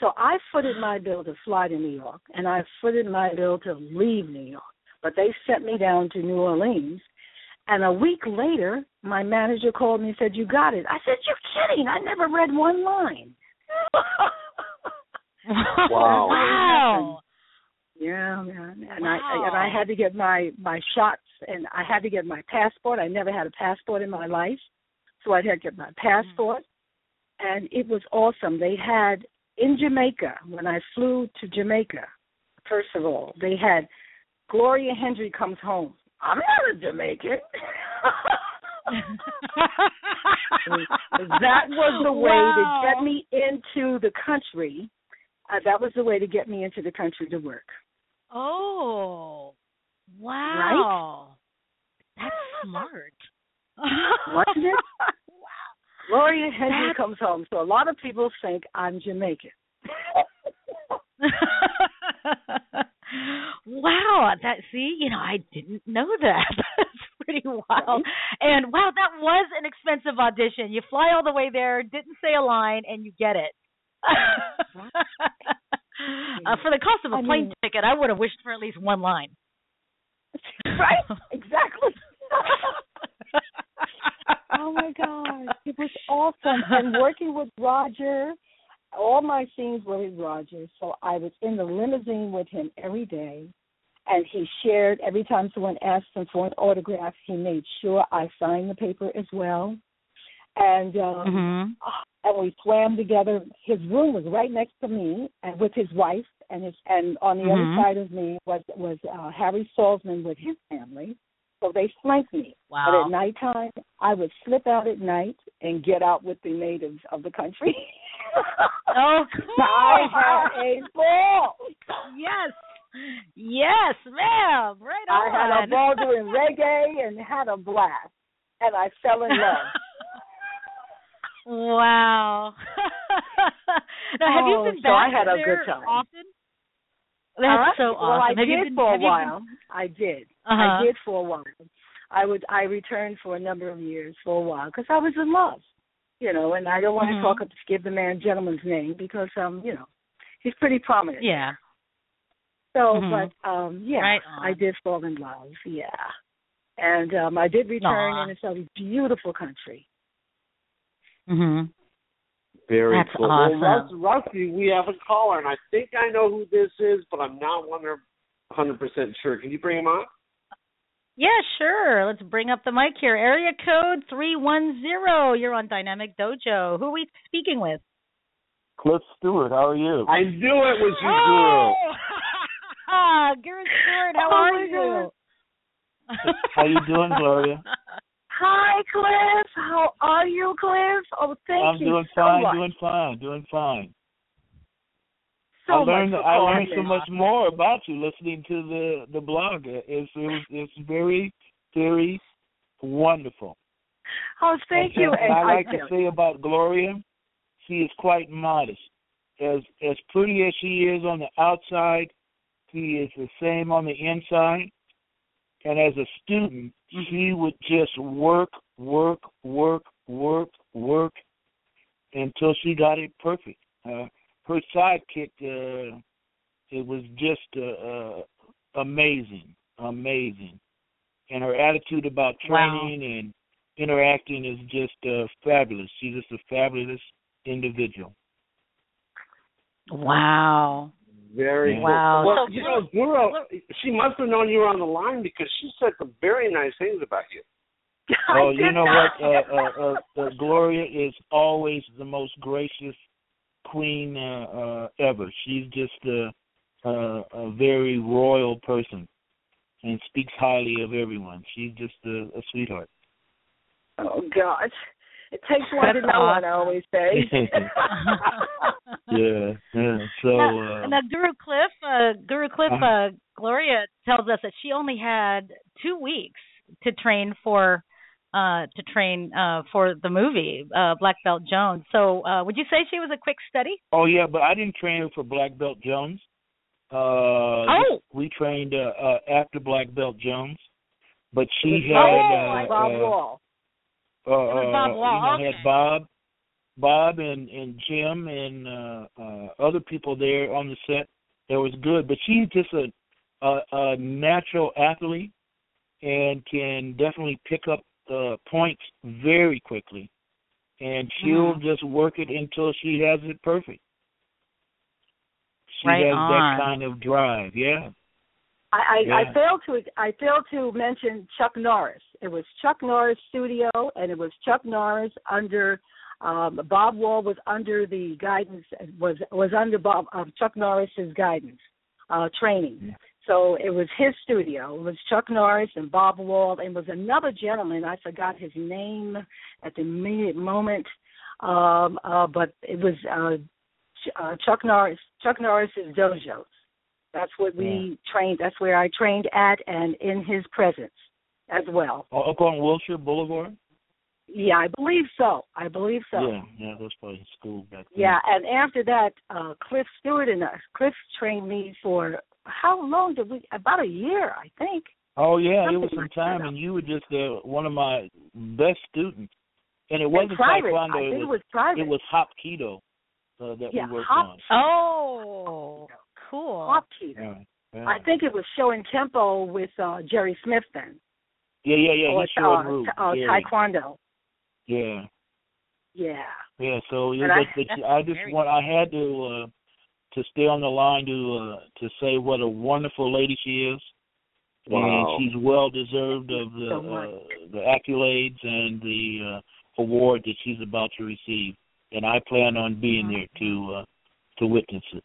So I footed my bill to fly to New York, and I footed my bill to leave New York. But they sent me down to New Orleans. And a week later, my manager called me and said, You got it. I said, You're kidding. I never read one line. wow. wow. Yeah, man. And wow. I and I had to get my my shots and I had to get my passport. I never had a passport in my life. So I had to get my passport, and it was awesome. They had in Jamaica when I flew to Jamaica. First of all, they had Gloria Hendry comes home. I'm not a Jamaican. that was the way wow. to get me into the country. Uh, that was the way to get me into the country to work. Oh, wow! Right? That's smart. Wasn't it? wow. Gloria Hendry That's... comes home, so a lot of people think I'm Jamaican. wow, that see, you know, I didn't know that. That's pretty wild. And wow, that was an expensive audition. You fly all the way there, didn't say a line, and you get it. uh, for the cost of a I plane mean, ticket, I would have wished for at least one line. right? Exactly. Oh my gosh, it was awesome. And working with Roger, all my scenes were with Roger, so I was in the limousine with him every day. And he shared every time someone asked him for an autograph, he made sure I signed the paper as well. And um mm-hmm. and we swam together. His room was right next to me, and with his wife, and his and on the mm-hmm. other side of me was was uh, Harry Saltzman with his family so they flanked me. Wow. But at nighttime, I would slip out at night and get out with the natives of the country. oh, cool. I had a ball. Yes. Yes, ma'am. Right on. I had a ball doing reggae and had a blast. And I fell in love. wow. now, have oh, you been so I had a there good time. often? That's so awesome. Well, I have did been, for a while. been- I did. Uh-huh. I did for a while. I would. I returned for a number of years for a while because I was in love, you know. And I don't want Mhm. to talk up, give the man gentleman's name because um, you know, he's pretty prominent. Yeah. So, Mhm. but um, yeah, Right I did fall in love. Yeah, and um, I did return, Aw. and it's a beautiful country. Mhm. Very That's cool. awesome. Well, Russ, Rusty, we have a caller, and I think I know who this is, but I'm not one hundred percent sure. Can you bring him on? Yeah, sure. Let's bring up the mic here. Area code 310. You're on Dynamic Dojo. Who are we speaking with? Cliff Stewart, how are you? I knew it was you, Oh! Guru Stewart, how Oh, are my you? How you doing, Gloria? Hi, Cliff. How are you, Cliff? Oh, thank you. I'm doing so fine, much. doing fine, doing fine. so I learned I learned so much more about you listening to the the blog. It's it was it's very very wonderful. Oh, thank and you. And I like I to say about Gloria, she is quite modest. As as pretty as she is on the outside, she is the same on the inside. And as a student, she would just work, work, work, work, work until she got it perfect. Uh, her sidekick, uh, it was just uh, uh, amazing, amazing. And her attitude about Wow. training and interacting is just uh, fabulous. She's just a fabulous individual. Wow. Very cool. Wow. Well, So, you know, Guru, she must have known you were on the line because she said some very nice things about you. Oh, you know what? Uh, uh, uh, uh, Gloria is always the most gracious queen uh, uh, ever. She's just a, a, a very royal person and speaks highly of everyone. She's just a, a sweetheart. Oh gosh, it takes one to That's know one. I always say. yeah, yeah. So now, uh, now, Guru Cliff, uh, Guru Cliff, Uh-huh. uh, Gloria tells us that she only had two weeks to train for, uh, to train uh for the movie uh Black Belt Jones. So, uh, would you say she was a quick study? Oh yeah, but I didn't train for Black Belt Jones. Uh Oh. we trained uh, uh after Black Belt Jones. But she had was uh, Bob uh, Wall. Uh, was Bob uh, you know, had Bob, Bob and and Jim and uh, uh, other people there on the set. That was good, but she's just a, a a natural athlete and can definitely pick up uh, points very quickly, and she'll Mhm. just work it until she has it perfect. She Right has on. that kind of drive. Yeah. I, I, Yeah. I failed to I failed to mention Chuck Norris. It was Chuck Norris Studio, and it was Chuck Norris under um, Bob Wall was under the guidance was was under Bob um, Chuck Norris's guidance uh, training. So it was his studio. It was Chuck Norris and Bob Wall, and it was another gentleman. I forgot his name at the immediate moment, um, uh, but it was uh, Ch- uh, Chuck Norris. Chuck Norris's dojos. That's what we trained. That's where I trained at, and in his presence as well. Oh, Up on Wilshire Boulevard. Yeah, I believe so. I believe so. Yeah, yeah, that was probably school back then. Yeah, and after that, uh Cliff Stewart and us. Cliff trained me for how long did we? About a year, I think. Oh yeah, it was some time, and you were just uh, one of my best students. And it wasn't private. taekwondo; I it think it was was private. it was hapkido uh, that Yeah, we worked hop- on. Oh, cool. Hop Keeter. Yeah, yeah. I think it was showing tempo with uh Jerry Smith then. yeah, yeah, yeah. or he showed uh, Ruth. t- uh, yeah. Taekwondo. yeah, Yeah. yeah. So yeah, And I- but, but I just want I had to uh, to stay on the line to uh, to say what a wonderful lady she is. Wow. And she's well deserved of the so uh, the accolades and the uh, award that she's about to receive. And I plan on being there to uh, to witness it.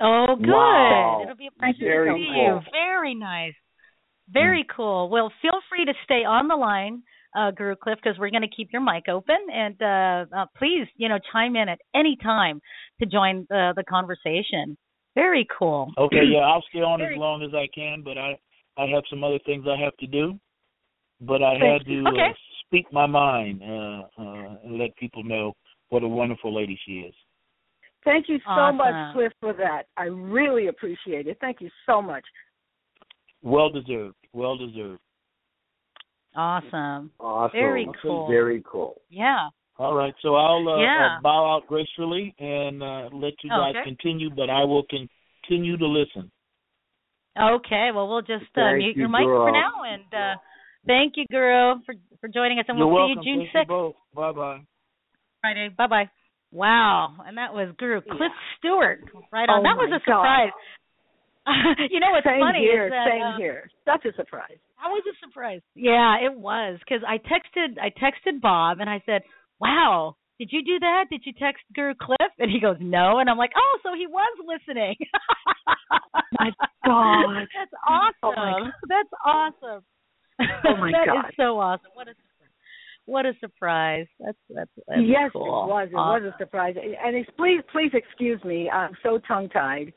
Oh, good. Wow. It'll be a pleasure Very to see cool. you. Very nice. Very cool. Well, feel free to stay on the line, uh, Guru Cliff, because we're going to keep your mic open. And uh, uh, please, you know, chime in at any time to join the, the conversation. Very cool. Okay, yeah, I'll stay on Very- as long as I can, but I I have some other things I have to do. But I had to you. uh, speak my mind uh, uh, and let people know what a wonderful lady she is. Thank you so Awesome. much, Cliff, for that. I really appreciate it. Thank you so much. Well deserved. Well deserved. Awesome. Awesome. Very cool. Very cool. Yeah. All right, so I'll uh, Yeah. uh, bow out gracefully and uh, let you guys okay. continue, but I will continue to listen. Okay, well we'll just uh, mute you, your mic girl. for now, and uh, thank you, Guru, for for joining us, and You're we'll welcome. see you June Thank you sixth, both. Bye bye. Friday. Bye bye. Wow, and that was Guru Cliff Stewart. Right on. Oh that was a surprise. you know what's Same funny here, is that same uh, here. Such a surprise. That was a surprise. Yeah, it was because I texted I texted Bob and I said, "Wow, did you do that? Did you text Guru Cliff?" And he goes, "No." And I'm like, "Oh, so he was listening." my God. That's awesome. Oh my God. That's awesome. Oh my That God. is so awesome. What a what a surprise. That's that's, that's yes, cool. it was. It Awesome. was a surprise. And it's, please, please excuse me. I'm so tongue tied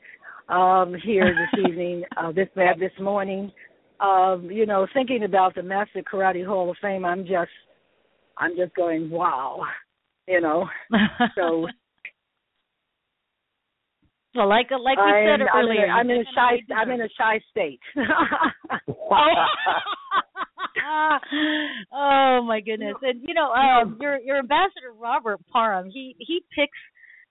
um, here this evening, uh, this this morning. Um, you know, thinking about the Master Karate Hall of Fame, I'm just, I'm just going, wow. You know, so well, like like we I'm, said I'm earlier, in a, I'm in a shy, I'm in a shy state. oh my goodness! And you know, um, your your ambassador Robert Parham, he he picks,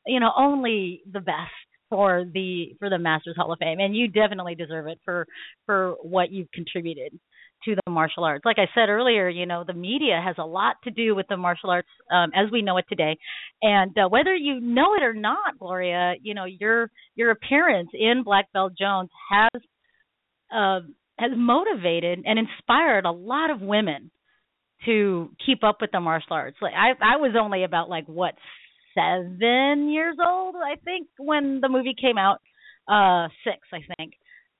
you know, only the best for the for the Masters Hall of Fame, and you definitely deserve it for for what you've contributed to the martial arts. Like I said earlier, you know, the media has a lot to do with the martial arts um, as we know it today, and uh, whether you know it or not, Gloria, you know, your your appearance in Black Belt Jones has uh, has motivated and inspired a lot of women to keep up with the martial arts. Like I I was only about like what seven years old, I think, when the movie came out. Uh six, I think.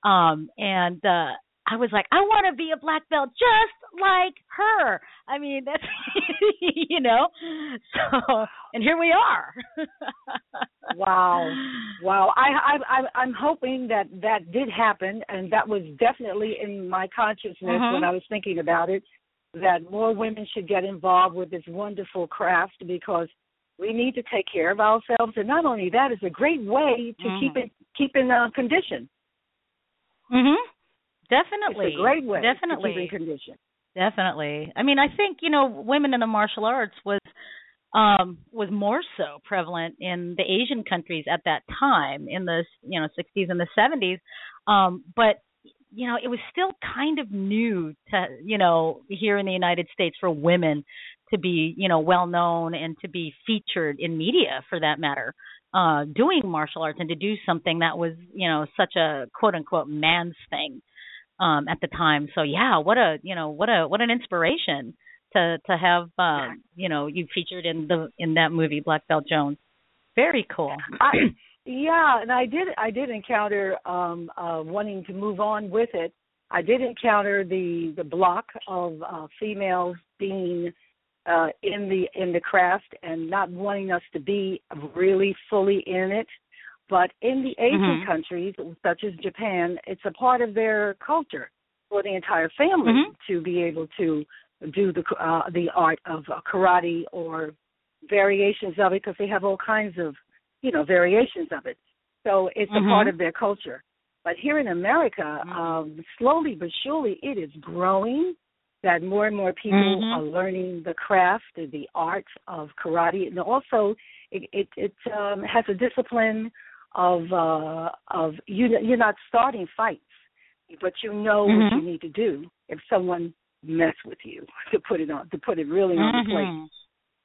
Um and uh I was like, I want to be a black belt just like her. I mean, that's you know. So, and here we are. wow, wow! I, I, I, I'm hoping that that did happen, and that was definitely in my consciousness Mhm. when I was thinking about it. That more women should get involved with this wonderful craft because we need to take care of ourselves, and not only that, it's a great way to Mhm. keep it keep in uh, condition. Mhm. Definitely. It's a great way Definitely. to keep in condition. Definitely. I mean, I think you know, women in the martial arts was um was more so prevalent in the Asian countries at that time in the you know 60s and the 70s. Um but you know, it was still kind of new to you know here in the United States for women to be you know well known and to be featured in media for that matter uh doing martial arts and to do something that was you know such a quote unquote man's thing um at the time so yeah what a you know what a what an inspiration to to have um you know you featured in the in that movie black belt jones very cool I, yeah, and I did I did encounter um uh wanting to move on with it. I did encounter the the block of uh females being uh in the in the craft and not wanting us to be really fully in it. But in the Asian Mhm. countries such as Japan, it's a part of their culture for the entire family Mhm. to be able to do the uh the art of uh, karate or variations of it because they have all kinds of you know variations of it so it's a Mhm. part of their culture but here in america Mm-hmm. um slowly but surely it is growing that more and more people Mhm. are learning the craft the art of karate and also it it, it um has a discipline of uh of you you're not starting fights but you know what Mhm. you need to do if someone mess with you to put it on to put it really on the plate Mhm.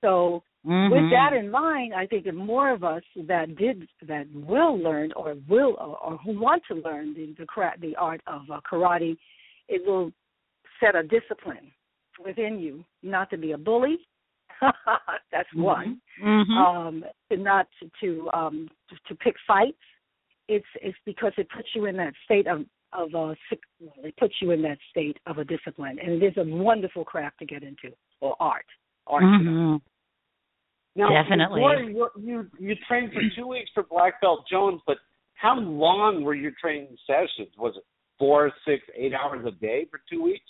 so Mhm. with that in mind, I think the more of us that did that will learn or will or, or who want to learn the the, the art of uh, karate, it will set a discipline within you not to be a bully. That's one. Mhm. Um, to not to to, um, to to pick fights. It's it's because it puts you in that state of of a well, it puts you in that state of a discipline, and it is a wonderful craft to get into or art. Art. Mhm. Now, Definitely. before You, you you trained for two weeks for Black Belt Jones, but how long were your training sessions? Was it four, six, eight hours a day for two weeks?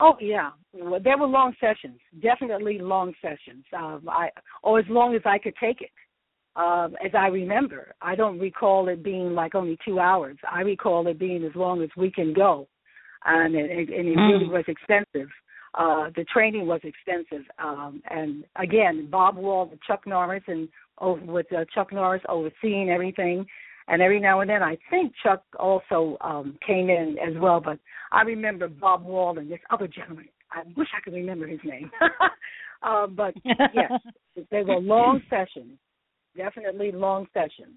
Oh yeah, well, there were long sessions. Definitely long sessions. Um, I or as long as I could take it. Um, as I remember, I don't recall it being like only two hours. I recall it being as long as we can go, and it, and it really Mm. was extensive. uh, the training was extensive. Um, and again, Bob Wall, Chuck Norris, and over with uh, Chuck Norris overseeing everything. And every now and then, I think Chuck also um, came in as well. But I remember Bob Wall and this other gentleman. I wish I could remember his name. uh, but yes, they were long sessions, definitely long sessions.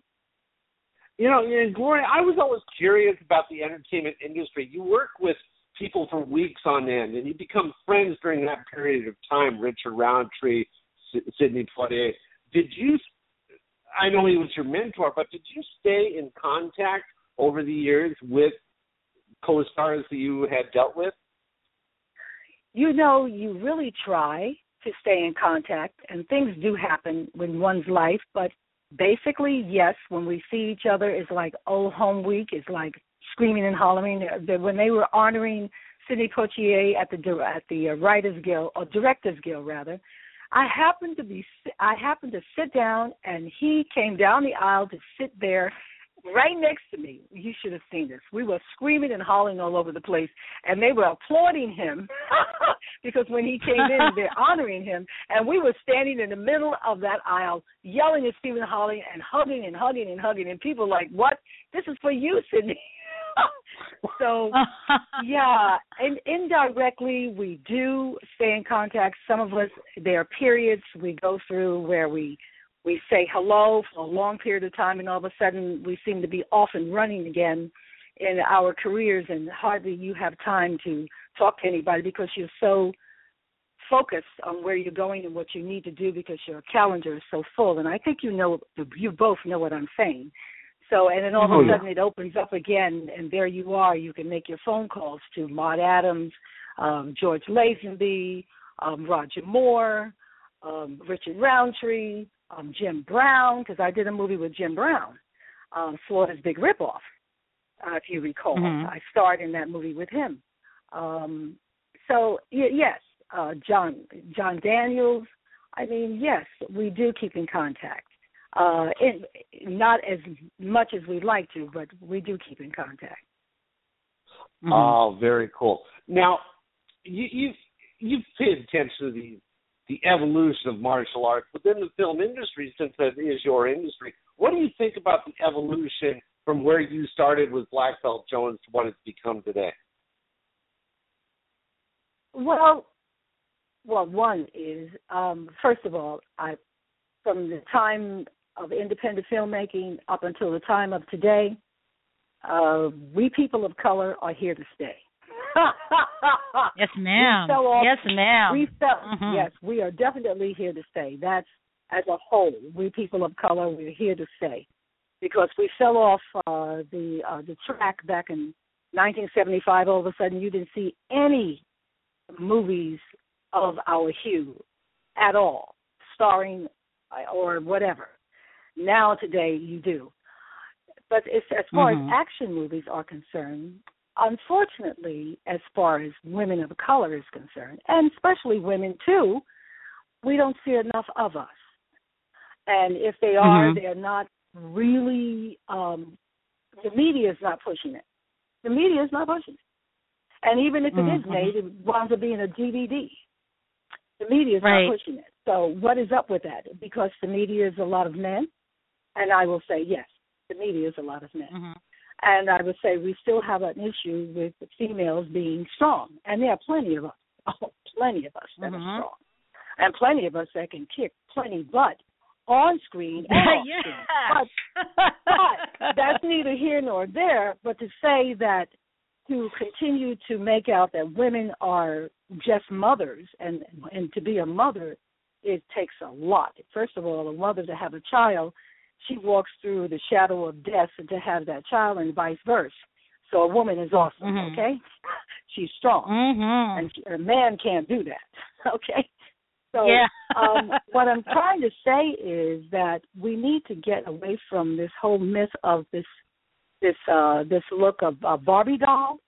You know, and Gloria, I was always curious about the entertainment industry. You work with people for weeks on end, and you become friends during that period of time. Richard Roundtree, Sidney Poitier. Did you? I know he was your mentor, but did you stay in contact over the years with co-stars that you had dealt with? You know, you really try to stay in contact, and things do happen in one's life, but basically, yes, when we see each other, it's like old home week. It's like screaming and hollering. When they were honoring Sidney Poitier at the at the uh, Writers Guild or Directors Guild rather, I happened to be I happened to sit down and he came down the aisle to sit there right next to me. You should have seen this. We were screaming and hollering all over the place, and they were applauding him because when he came in, they're honoring him, and we were standing in the middle of that aisle, yelling at Stephen Hawley and hugging and hugging and hugging, and people like, "What? This is for you, Sidney." so yeah and indirectly we do stay in contact some of us there are periods we go through where we we say hello for a long period of time and all of a sudden we seem to be off and running again in our careers and hardly you have time to talk to anybody because you're so focused on where you're going and what you need to do because your calendar is so full and I think you know you both know what I'm saying. So and then all oh, of a sudden yeah. it opens up again and there you are. You can make your phone calls to Maud Adams, um, George Lazenby, um, Roger Moore, um, Richard Roundtree, um, Jim Brown because I did a movie with Jim Brown, um, Slaughter's Big Ripoff, uh, if you recall. Mm-hmm. I starred in that movie with him. Um, so y- yes, uh, John John Daniels. I mean, yes, we do keep in contact. Uh, in, not as much as we'd like to, but we do keep in contact. Mm-hmm. Oh, very cool. Now, you, you've you've paid attention to these the evolution of martial arts within the film industry, since that is your industry. What do you think about the evolution from where you started with Black Belt Jones to what it's become today? Well, well, one is um, first of all, I from the time of independent filmmaking up until the time of today, uh, we people of color are here to stay. yes, ma'am. Off, yes, ma'am. We fell, mm-hmm. Yes, we are definitely here to stay. That's as a whole. We people of color, we're here to stay because we fell off uh, the uh, the track back in 1975. All of a sudden, you didn't see any movies of our hue at all, starring uh, or whatever. Now today, you do. But as far mm-hmm. as action movies are concerned, unfortunately, as far as women of color is concerned, and especially women too, we don't see enough of us. And if they are, mm-hmm. they're not really. Um, the media is not pushing it. The media is not pushing it. And even if it mm-hmm. is made, it winds up being a DVD. The media is right. not pushing it. So what is up with that? Because the media is a lot of men, and I will say yes, the media is a lot of men. Mm-hmm. And I would say we still have an issue with females being strong, and there are plenty of us, oh, plenty of us that mm-hmm. are strong, and plenty of us that can kick plenty butt on screen and yes. screen. But, but that's neither here nor there. But to say that to continue to make out that women are just mothers, and and to be a mother, it takes a lot. First of all, a mother to have a child she walks through the shadow of death and to have that child and vice versa. So a woman is awesome, mm-hmm. okay? She's strong, mm-hmm. and she, a man can't do that, okay? So yeah. um, what I'm trying to say is that we need to get away from this whole myth of this this uh this look of uh, Barbie doll.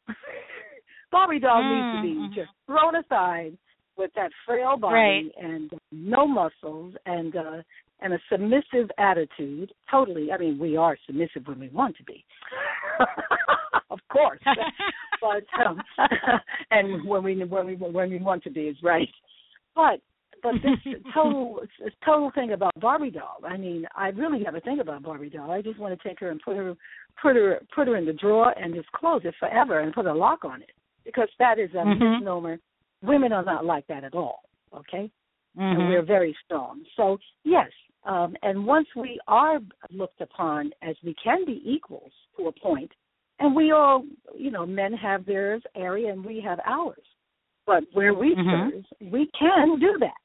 Barbie doll mm-hmm. needs to be just thrown aside with that frail body right. and no muscles and uh and a submissive attitude. Totally, I mean, we are submissive when we want to be, of course. but um, and when we when we when we want to be is right. But but this total this total thing about Barbie doll. I mean, I really never think about Barbie doll. I just want to take her and put her put her put her in the drawer and just close it forever and put a lock on it because that is a Mhm. misnomer. Women are not like that at all. Okay, and Mhm. we're very strong. So yes, um, and once we are looked upon as we can be equals to a point, and we all, you know, men have theirs area and we have ours. But where we Mhm. serve, we can do that.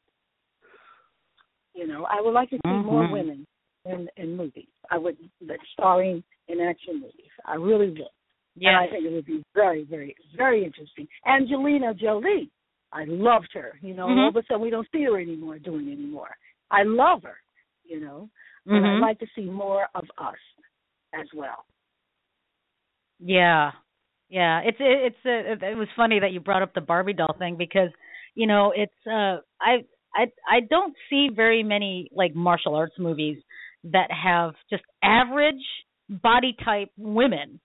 You know, I would like to see more Mhm. women in in movies. I would like starring in action movies. I really would. Yeah, I think it would be very, very, very interesting. Angelina Jolie, I loved her. You know, Mhm. all of a sudden we don't see her anymore doing anymore. I love her. You know, but I'd like to see more of us as well. Yeah, yeah. It's it, it's uh it was funny that you brought up the Barbie doll thing because you know it's uh I I I don't see very many like martial arts movies that have just average body type women,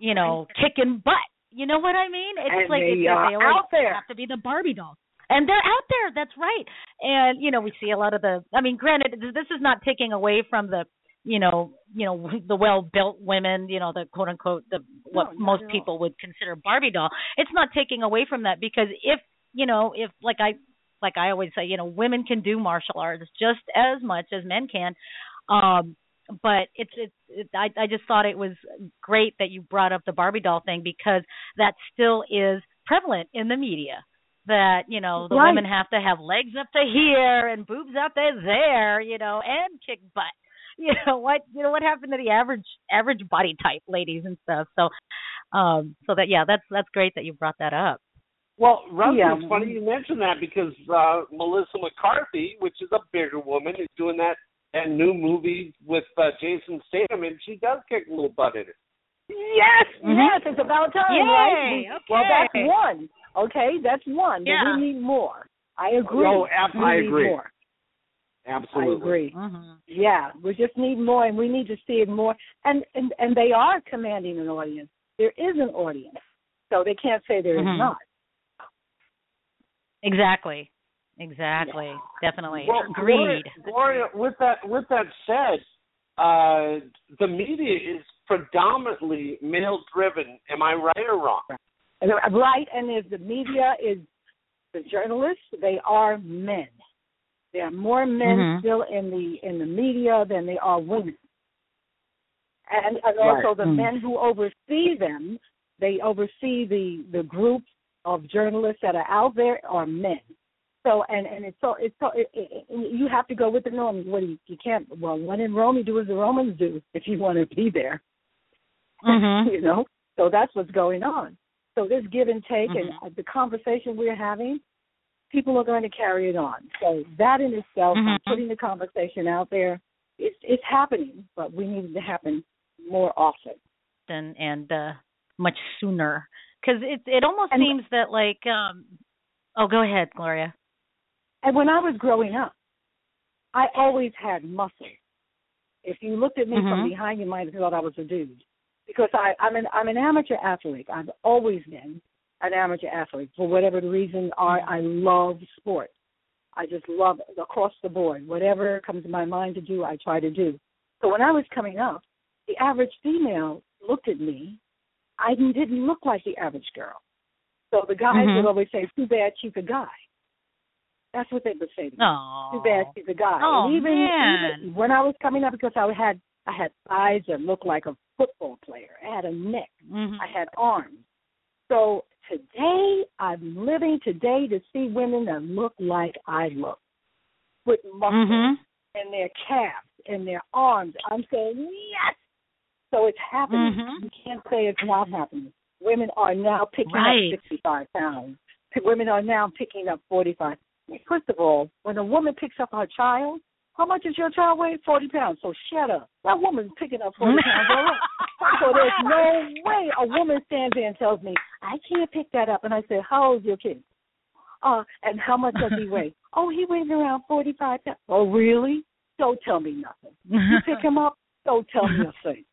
you know, kicking butt. You know what I mean? It's And like they it's, are they always out there. have to be the Barbie dolls. And they're out there, that's right. And you know, we see a lot of the I mean, granted this is not taking away from the you know, you know, the well-built women, you know, the quote unquote the what not most all. people would consider Barbie doll. It's not taking away from that because if, you know, if like I like I always say, you know, women can do martial arts just as much as men can. Um but it's it's it, I I just thought it was great that you brought up the Barbie doll thing because that still is prevalent in the media. That you know the Right. women have to have legs up to here and boobs up to there, you know, and kick butt. You know what? You know what happened to the average average body type ladies and stuff. So, um, so that yeah, that's that's great that you brought that up. Well, Rusty, Yeah. it's funny you mentioned that because uh, Melissa McCarthy, which is a bigger woman, is doing that that new movie with uh, Jason Statham, and she does kick a little butt in it. Yes, Mhm. yes, it's about time, Yay, right? We- Well, that's one. Okay, that's one. But Yeah. we need more. I agree. Oh, ab- we I need agree. More. Absolutely. I agree. Mm-hmm. Yeah, we just need more, and we need to see it more. And and and they are commanding an audience. There is an audience, so they can't say there is Mhm. not. Exactly. Exactly. Definitely. Well, Agreed. Gloria, Gloria, with that with that said, uh, the media is predominantly male driven. Am I right or wrong? And they're Right, and if the media is the journalists, they are men. There are more men Mhm. still in the in the media than there are women. And, and Right. also the Mm. men who oversee them, they oversee the the group of journalists that are out there are men. So and and it's so it's so it, it, you have to go with the norm. What do you, you can't. Well, when in Rome, you do as the Romans do if you want to be there. Mhm. you know. So that's what's going on. So this give and take Mhm. and the conversation we're having, people are going to carry it on. So that in itself, Mhm. putting the conversation out there, it's it's happening, but we need it to happen more often. and and uh much sooner because it it almost And- seems that like um oh go ahead gloria And when I was growing up, I always had muscle. If you looked at me from Mhm. behind, you might have thought I was a dude, because I, I'm an I'm an amateur athlete. I've always been an amateur athlete for whatever the reason are. I love sports. I just love it across the board. Whatever comes to my mind to do, I try to do. So when I was coming up, the average female looked at me. I didn't look like the average girl. So the guys Mhm. would always say, "Too bad she's a guy." That's what they would say to me. oh Too bad she's a guy. Oh, and even, man. even when I was coming up, because I had I had thighs that looked like a football player. I had a neck. Mhm. I had arms. So today, I'm living today to see women that look like I look, with muscles Mhm. in their calves, in their arms. I'm saying yes. So it's happening. Mhm. You can't say it's not happening. Women are now picking Right. up 65 pounds. Women are now picking up 45. First of all, when a woman picks up her child, how much does your child weigh? 40 pounds. So shut up. That woman's picking up 40 pounds. So there's no way a woman stands there and tells me, I can't pick that up. And I say, how old's your kid? Uh, and how much does he weigh? oh, he weighs around 45 pounds. Oh, really? Don't tell me nothing. You pick him up, don't tell me a thing.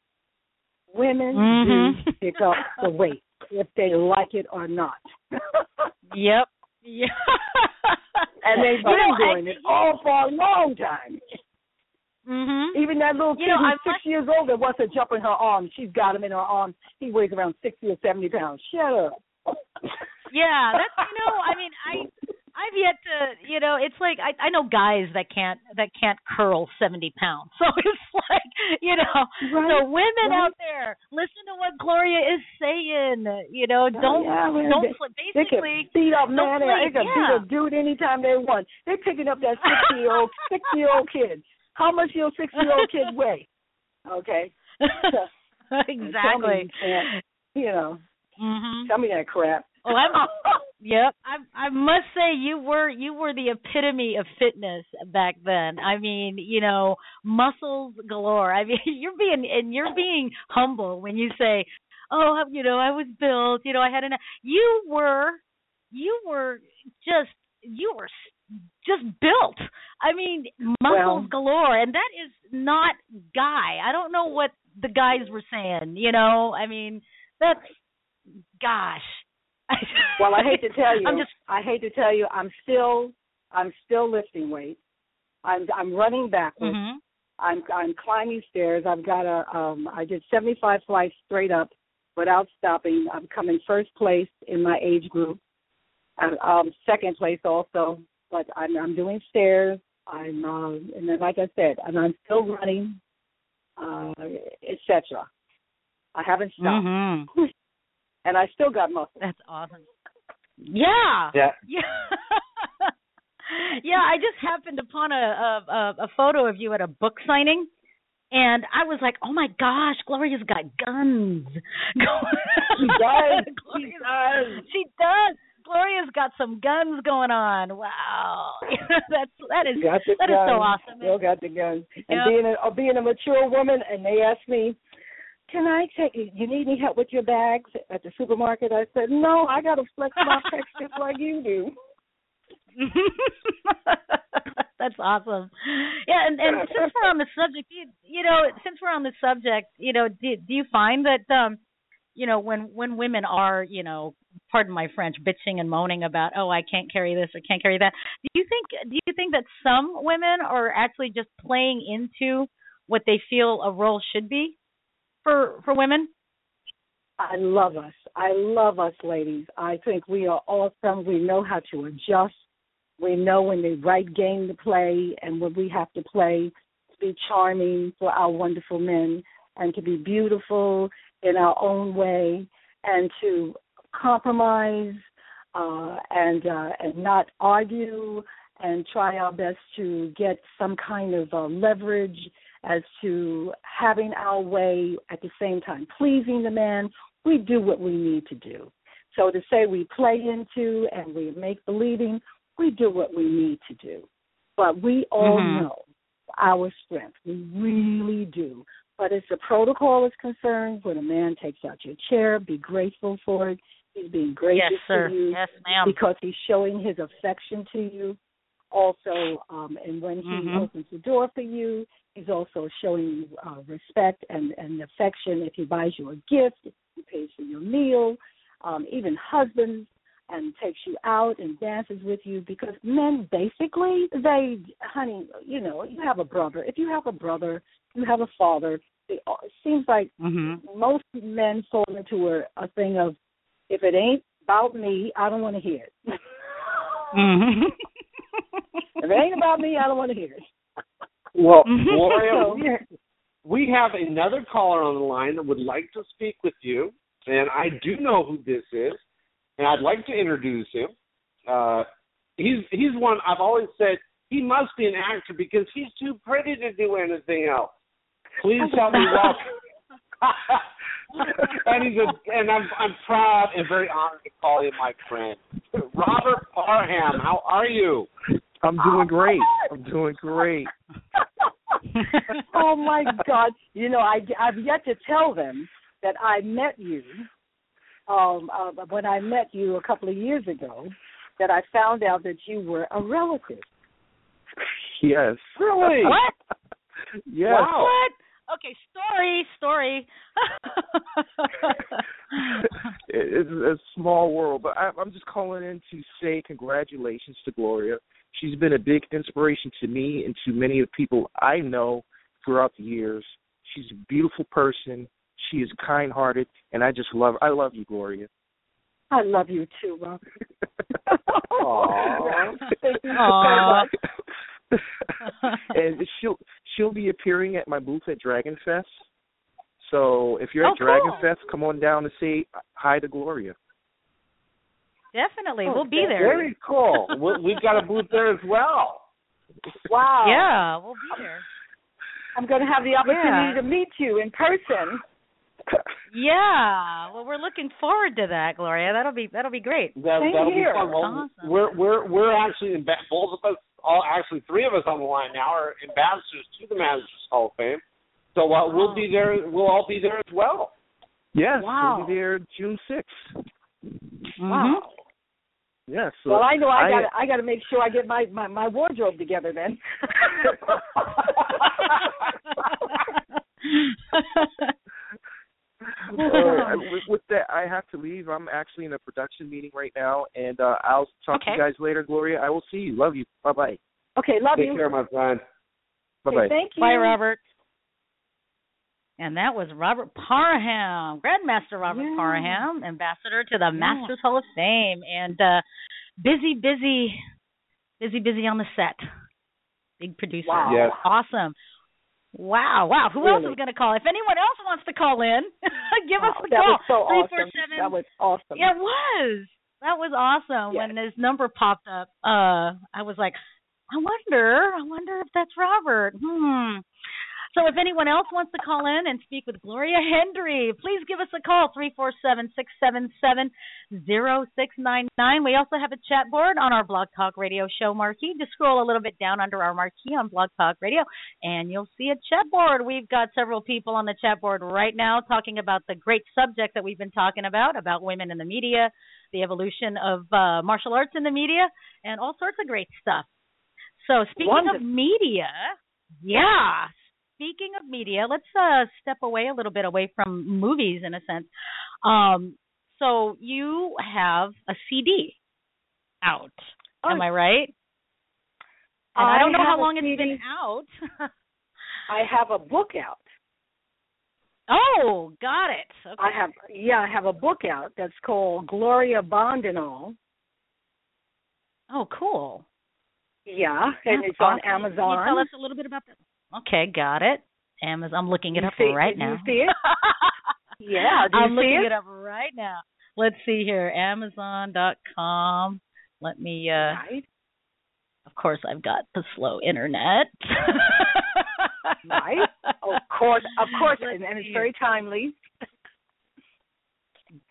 Women Mhm. do pick up the weight if they like it or not. Yep. Yeah. and they've been know, I- doing it all for a long time. Mm-hmm. Even that little kid You know, who's I six years old that wants to jump in her arms, she's got him in her arms. He weighs around sixty or seventy pounds. Shut up. Yeah, that's you know, I mean, I I've yet to, you know, it's like I I know guys that can't that can't curl 70 pounds. So it's like, you know, Right, so women right. out there, listen to what Gloria is saying, you know, don't Oh, yeah, man, don't they- fl- They can basically beat up man. They, they can yeah. beat a dude anytime they want. They're picking up that sixty year old sixty year old kid. How much your sixty year old kid weigh? Okay. Exactly. you you know, Mhm. tell me that crap. Well, I'm, yep. I I must say you were you were the epitome of fitness back then. I mean, you know, muscles galore. I mean, you're being and you're being humble when you say, "Oh, you know, I was built. You know, I had an." You were, you were just you were just built. I mean, muscles Well- galore, and that is not guy. I don't know what the guys were saying. You know, I mean, that's gosh. Well, I hate to tell you, I'm just I hate to tell you, I'm still, I'm still lifting weight. I'm, I'm running backwards. Mhm. I'm, I'm climbing stairs. I've got a, um, I did 75 flights straight up without stopping. I'm coming first place in my age group. I'm, um, second place also, but I'm, I'm doing stairs. I'm, uh, and then, like I said, and I'm still running, uh, etc. I haven't stopped, Mhm. And I still got muscle. That's awesome. Yeah. Yeah. Yeah. yeah, I just happened upon a, a a a photo of you at a book signing and I was like, "Oh my gosh, Gloria's got guns." She does. She does. She does. Gloria's got some guns going on. Wow. That's that is got the that is so awesome. Still got the guns. And Yep. being a uh, being a mature woman, and they asked me, "Can I take you? You need any help with your bags at the supermarket?" I said, "No, I got to flex my pecs just like you do." That's awesome. Yeah, and, and since we're on the subject, you, you know, since we're on the subject, you know, do, do you find that um you know, when when women are, you know, pardon my French, bitching and moaning about, "Oh, I can't carry this or can't carry that." Do you think do you think that some women are actually just playing into what they feel a role should be for for women? I love us. I love us, ladies. I think we are awesome. We know how to adjust. We know when the right game to play and when we have to play to be charming for our wonderful men and to be beautiful in our own way and to compromise uh, and uh, and not argue and try our best to get some kind of uh, leverage as to having our way at the same time pleasing the man. We do what we need to do. So to say we play into and we make believing, we do what we need to do. But we all Mhm. know our strength. We really do. But as the protocol is concerned, when a man takes out your chair, be grateful for it. He's being gracious yes, sir. to you Yes, ma'am. because he's showing his affection to you. Also, um, and when he Mhm. opens the door for you, he's also showing you uh, respect and, and affection. If he buys you a gift, if he pays for your meal, um, even husbands, and takes you out and dances with you. Because men, basically, they, honey, you know, you have a brother. If you have a brother, you have a father. It seems like Mhm. most men fall into a, a thing of, if it ain't about me, I don't want to hear it. Mhm. if it ain't about me, I don't want to hear it. Well, Mhm. Gloria, we ha- we have another caller on the line that would like to speak with you, and I do know who this is, and I'd like to introduce him. Uh, he's he's one I've always said he must be an actor because he's too pretty to do anything else. Please help me welcome. and he's a, and I'm I'm proud and very honored to call you my friend, Robert Parham. How are you? I'm doing great. I'm doing great. oh my God! You know, I I've yet to tell them that I met you. Um, uh, when I met you a couple of years ago, that I found out that you were a relative. Yes. Really? What? Yes. Wow. What? okay, story, story. it, it's a small world, but I, I'm just calling in to say congratulations to Gloria. She's been a big inspiration to me and to many of the people I know throughout the years. She's a beautiful person. She is kind-hearted, and I just love. I love you, Gloria. I love you too, Robert. Aww. Thank you Aw. so much. and she'll she'll be appearing at my booth at Dragon Fest. So if you're Oh, at Dragon cool. Fest, come on down and say hi to Gloria. Definitely, Oh, we'll be there. Very cool. we, we've got a booth there as well. Wow. Yeah, we'll be there. I'm going to have the opportunity Yeah. to meet you in person. Yeah, well, we're looking forward to that, Gloria. That'll be that'll be great. That, Same that'll here. be fun. Well, Awesome. we're we're we're actually in both of us, all actually three of us on the line now are ambassadors to the Masters Hall of Fame. So uh, we'll be there. We'll all be there as well. Yes, Wow. we'll be there June sixth. Mhm. Yes. so well, I know I I- got I got to make sure I get my my, my wardrobe together then. Uh, with, with that, I have to leave. I'm actually in a production meeting right now, and uh, I'll talk to you guys later, Gloria. I will see you. Love you. Bye bye. okay, love Take you. Take care, my friend. Bye Okay, bye. thank you. Bye, Robert. And that was Robert Parham, Grandmaster Robert Yeah. Parham, ambassador to the Masters Hall of Fame, and uh busy, busy, busy, busy on the set. Big producer. Wow. Yes. Awesome. Wow, wow. Who else is going to call? If anyone else wants to call in, give us Wow, a that call. was so Three awesome. four seven. That was awesome. Yeah, it was. That was awesome. Yes. When his number popped up, uh, I was like, I wonder, I wonder if that's Robert. Hmm. So if anyone else wants to call in and speak with Gloria Hendry, please give us a call, three four seven six seven seven zero six nine nine. We also have a chat board on our Blog Talk Radio show marquee. Just scroll a little bit down under our marquee on Blog Talk Radio and you'll see a chat board. We've got several people on the chat board right now talking about the great subject that we've been talking about, about women in the media, the evolution of uh, martial arts in the media, and all sorts of great stuff. So speaking of media, yeah. Speaking of media, let's uh, step away a little bit away from movies in a sense. Um, so you have a CD out, am I right? And I, I don't know how long it's CD. been out. I have a book out. oh, got it. Okay. I have yeah, I have a book out that's called Gloria Bond and all. Oh, cool. Yeah, and That's it's on awesome. Can you Amazon. tell us a little bit about that? Okay, got it. Amazon. I'm looking it You up see- right now. you see it? Yeah, I'm looking it? it up right now. Let's see here. Amazon.com. Let me. uh Right. Of course, I've got the slow internet. Right. Of course, of course, Let's and, and it's very timely.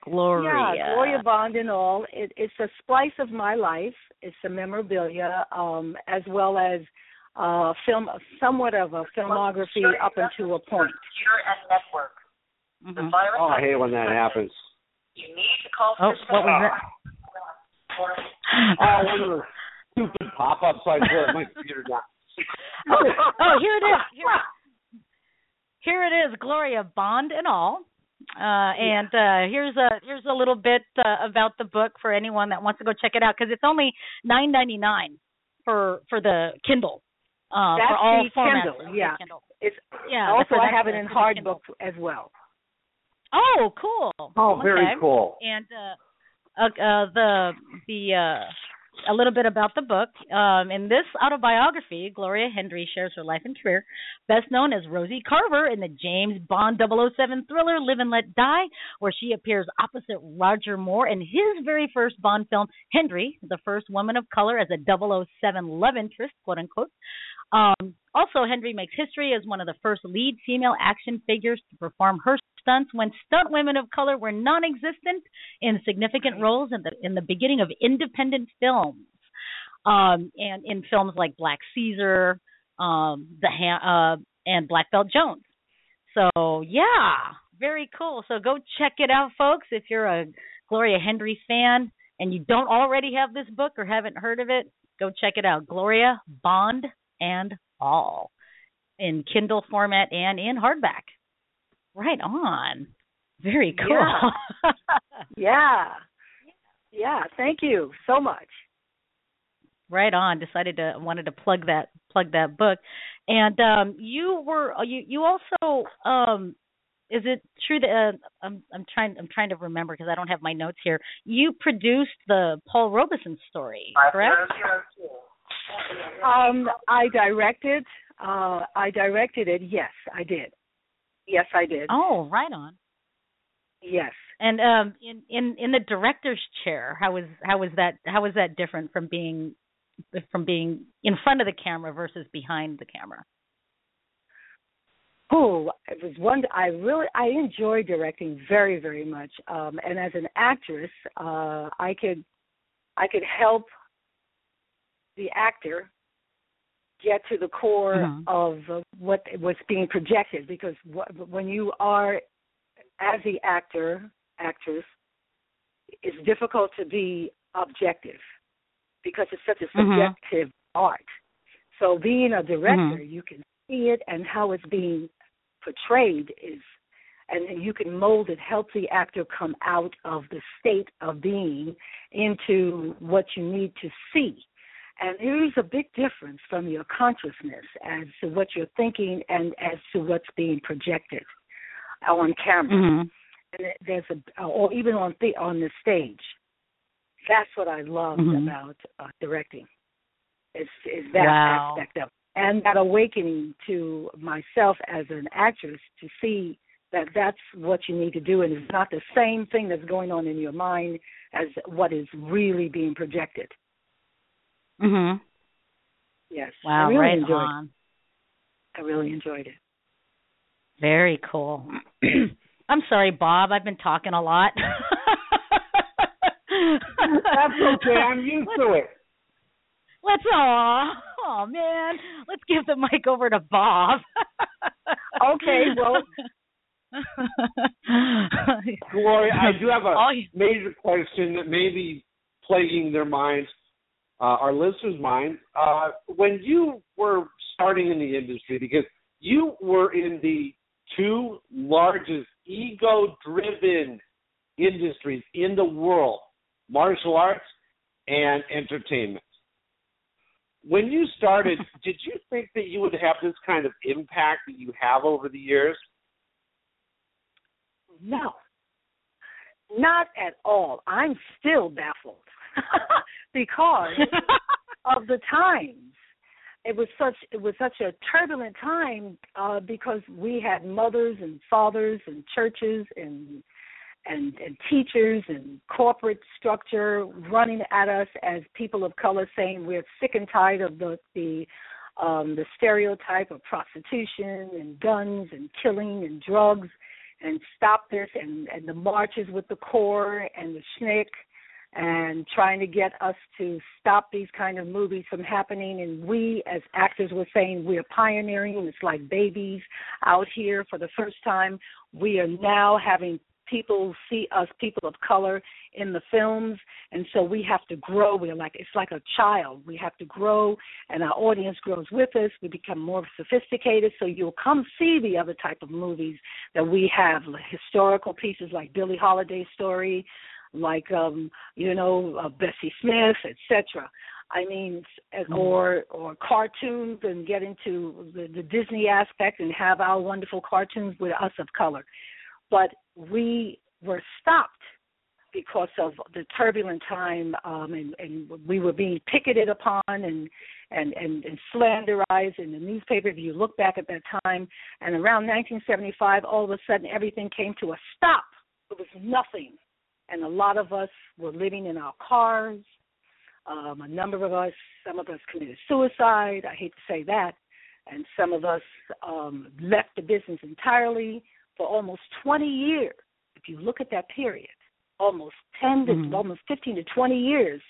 Gloria. Yeah, Gloria Bond and all. It, it's a splice of my life. It's a memorabilia, um, as well as uh, film, somewhat of a filmography up until a point. Mhm. Oh, I hate when that happens. Oh, what was that? Oh, one of the stupid pop-ups I put my computer down. oh, here it is. Here, here it is, Gloria Bond and all. Uh, and uh, here's a here's a little bit uh, about the book for anyone that wants to go check it out because it's only nine ninety nine for for the Kindle. Uh, That's for all the formats Kindle, yeah. Kindle. It's Yeah. also I have it in the hard Kindle. book as well. Oh, cool. Oh, very cool. And uh, uh, uh, the the uh, a little bit about the book. Um, in this autobiography, Gloria Hendry shares her life and career, best known as Rosie Carver in the James Bond 007 thriller Live and Let Die, where she appears opposite Roger Moore in his very first Bond film, Hendry, the first woman of color as a 007 love interest, quote unquote. Um, also, Hendry makes history as one of the first lead female action figures to perform her stunts when stunt women of color were non-existent in significant roles in the in the beginning of independent films, um, and in films like Black Caesar, um, the ha- uh, and Black Belt Jones. So yeah, very cool. So go check it out, folks. If you're a Gloria Hendry fan and you don't already have this book or haven't heard of it, go check it out. Gloria Bond and all. in Kindle format and in hardback. Right on. Very cool. Yeah. yeah. Yeah, thank you so much. right on. Decided to wanted to plug that plug that book. And um you were you you also um is it true that uh, I'm I'm trying I'm trying to remember because I don't have my notes here. You produced the Paul Robeson story, correct? Um, I directed. Uh, I directed it. Yes, I did. Yes, I did. Oh, right on. Yes. And um in in in the director's chair, how was how was that how was that different from being from being in front of the camera versus behind the camera? Oh, it was one. I really I enjoy directing very very much. Um, and as an actress, uh, I could I could help the actor get to the core Mhm. of what was being projected because when you are as the actor actress it's difficult to be objective because it's such a Mhm. subjective art so being a director Mhm. you can see it and how it's being portrayed is and then you can mold it help the actor come out of the state of being into what you need to see and there is a big difference from your consciousness as to what you're thinking and as to what's being projected on camera. Mhm. And there's a, or even on the on the stage. That's what I loved Mhm. about uh, directing. Is is that Wow. aspect of and that awakening to myself as an actress to see that that's what you need to do, and it's not the same thing that's going on in your mind as what is really being projected. Mhm. Yes. Wow, I really right enjoyed on. it. I really enjoyed it. Very cool. I'm sorry, Bob. I've been talking a lot. That's okay. I'm used to it. Let's oh, oh man. Let's give the mic over to Bob. Okay, well- Gloria, I do have a major question that may be plaguing their minds, uh, our listeners' minds. Uh, when you were starting in the industry, because you were in the two largest ego-driven industries in the world, martial arts and entertainment. When you started, did you think that you would have this kind of impact that you have over the years? No, not at all. I'm still baffled because of the times. It was such it was such a turbulent time uh, because we had mothers and fathers and churches and and and teachers and corporate structure running at us as people of color saying we're sick and tired of the the um the stereotype of prostitution and guns and killing and drugs and stop this and and the marches with the core and the SNCC and trying to get us to stop these kind of movies from happening. And we as actors were saying we're pioneering it's like babies out here for the first time. We are now having people see us people of color in the films. And so we have to grow. We're like it's like a child. We have to grow and our audience grows with us. We become more sophisticated. So you'll come see the other type of movies that we have historical pieces like billie holiday's story like um you know uh, bessie smith etc I mean, s- or or cartoons and get into the, the Disney aspect and have our wonderful cartoons with us of color. But we were stopped because of the turbulent time um and, and we were being picketed upon and and, and and slanderized in the newspaper. If you look back at that time and around 1975 all of a sudden everything came to a stop. It was nothing and a lot of us were living in our cars um a number of us some of us committed suicide i hate to say that and some of us um left the business entirely for almost 20 years. If you look at that period, almost 10 to Mhm. almost 15 to 20 years,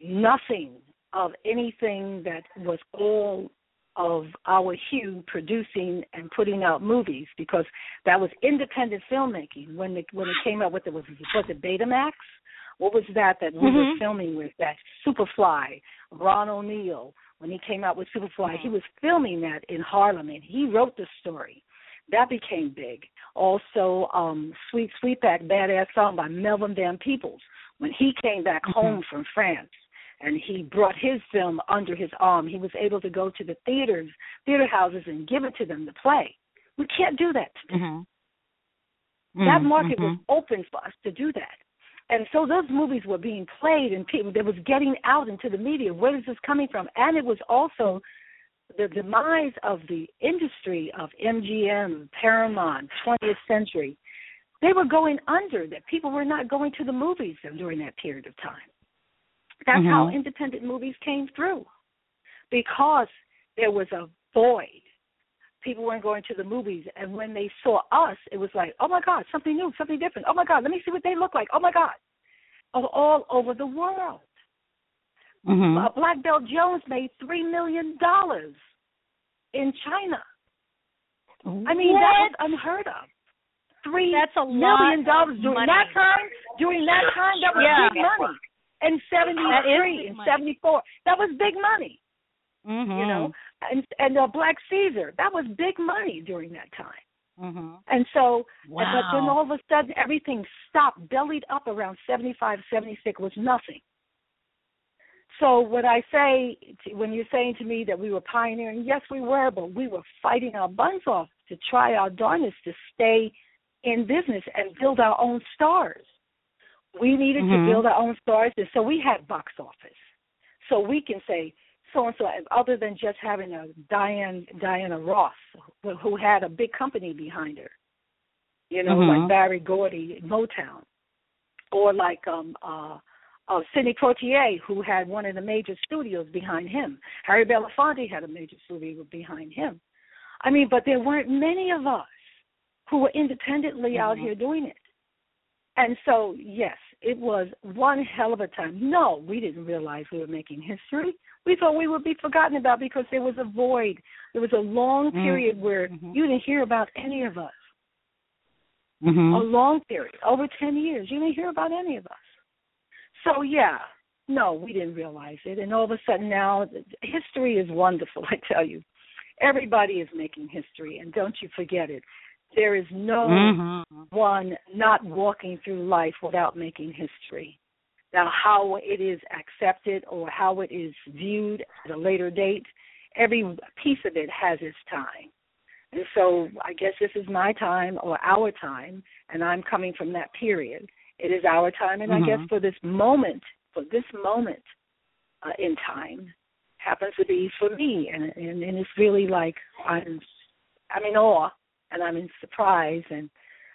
nothing of anything that was all of our hue producing and putting out movies because that was independent filmmaking when it when it came out with it was it was it Betamax? What was that that we were Mhm. filming with? That Superfly, Ron O'Neal, when he came out with Superfly. He was filming that in Harlem, and he wrote the story. That became big. Also, um, Sweet Sweetback, Badass Song by Melvin Van Peebles. When he came back Mm-hmm. home from France and he brought his film under his arm, he was able to go to the theaters, theater houses, and give it to them to play. We can't do that today. Mm-hmm. That market was open for us to do that. And so those movies were being played and people that was getting out into the media. Where is this coming from? And it was also the demise of the industry of MGM, Paramount, 20th Century. They were going under. That people were not going to the movies during that period of time. That's how Mhm. independent movies came through, because there was a void. People weren't going to the movies, and when they saw us, it was like, oh my God, something new, something different. Oh my God, let me see what they look like. Oh my God, all, over the world. Mhm. Uh, Black Belt Jones made three million dollars in China. I mean, that was unheard of. Three That's a million lot dollars during money. that time. During that time, that was Yeah. big money. In seventy That is three big and seventy four, that was big money. Mm-hmm. You know, and and uh, Black Caesar, that was big money during that time. Mm-hmm. And so, but then all of a sudden, everything stopped, bellied up around 75, 76 was nothing. So, what I say when you're saying to me that we were pioneering, yes, we were, but we were fighting our buns off to try our darndest to stay in business and build our own stars. We needed Mhm. to build our own stars, and so we had box office. So we can say so and so, other than just having a Diane Diana Ross who, who had a big company behind her, you know, Mhm. like Berry Gordy, in Motown, or like um uh, uh Sidney Poitier, who had one of the major studios behind him. Harry Belafonte had a major studio behind him. I mean, but there weren't many of us who were independently out Mhm. here doing it. And so, yes, it was one hell of a time. No, we didn't realize we were making history. We thought we would be forgotten about because there was a void. There was a long Mm. period where you didn't hear about any of us. Mm-hmm. A long period, over 10 years. You didn't hear about any of us. So, yeah, no, we didn't realize it. And all of a sudden now, history is wonderful, I tell you. Everybody is making history, and don't you forget it. There is no Mhm. one not walking through life without making history. Now, how it is accepted or how it is viewed at a later date, every piece of it has its time. And so I guess this is my time or our time, and I'm coming from that period. It is our time, and I guess Mhm. for this moment, for this moment uh, in time, happens to be for me, and, and and it's really like I'm I'm in awe and I'm in surprise and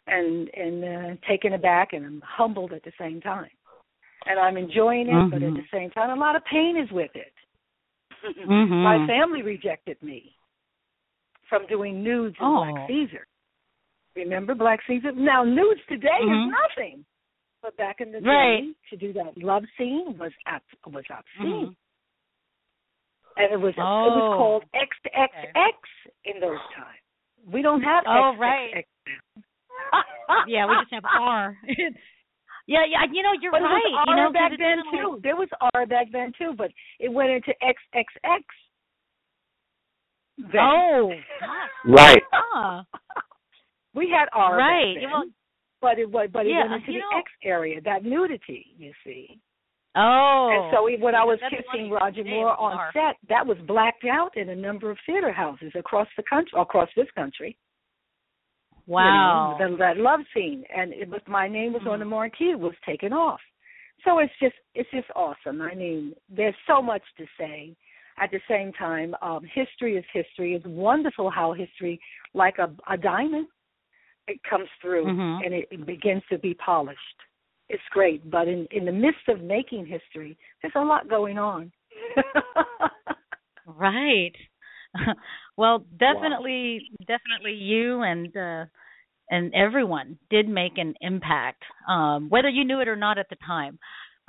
and and uh, taken aback and I'm humbled at the same time, and I'm enjoying it, but at the same time, a lot of pain is with it. Mhm. My family rejected me from doing nudes in Oh. Black Caesar. Remember Black Caesar? Now nudes today Mhm. is nothing, but back in the Right. day, to do that love scene was ab- was obscene, Mhm. and it was it Oh. was called XXX in those times. We don't have Oh, XXX. right. yeah, we just have R. yeah, yeah. You know, you're But right. it was you know, back then too. like- There was R back then too, but it went into XXX. Then. Oh, Right. huh. we had R Right. back then, Well, but it was but it yeah, went into the know- X area, that nudity. You see. Oh. And so when I was kissing. Roger Moore on R. set, that was blacked out in a number of theater houses across the country, across this country. You know, Wow. that, that love scene, and it was my name was on the Mm-hmm. marquee. It was taken off. So it's just it's just awesome. I mean, there's so much to say. At the same time, um, history is history. It's wonderful how history, like a, a diamond, it comes through Mhm. and it, it begins to be polished. It's great, but in in the midst of making history, there's a lot going on. Right. well, definitely, definitely, you and uh, and everyone did make an impact, um, whether you knew it or not at the time.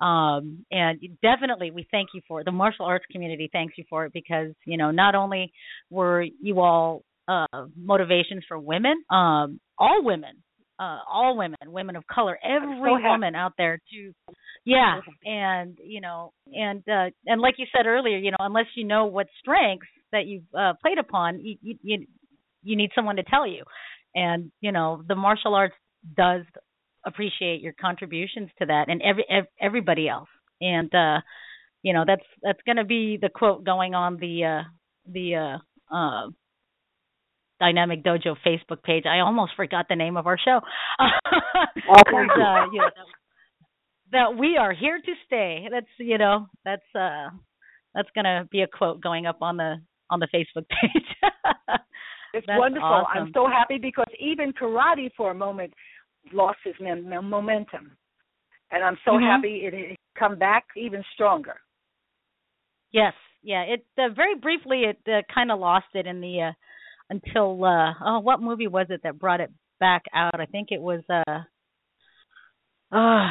Um, and definitely, we thank you for it. The martial arts community thanks you for it because you know not only were you all uh, motivations for women, um, all women uh all women, women of color, every so woman out there to yeah, and you know, and uh and like you said earlier, you know, unless you know what strengths that you've uh played upon, you you you, need someone to tell you. And you know, the martial arts does appreciate your contributions to that and every ev- everybody else. And uh you know, that's that's going to be the quote going on the uh the uh uh Dynamic Dojo Facebook page. I almost forgot the name of our show. uh, you know, that, we are here to stay. That's you know that's uh that's gonna be a quote going up on the on the Facebook page. It's wonderful. awesome. I'm so happy because even karate for a moment lost its momentum, and I'm so Mhm. happy it has come back even stronger. Yes, yeah. It uh, very briefly it uh, kind of lost it in the uh until uh oh what movie was it that brought it back out? I think it was uh uh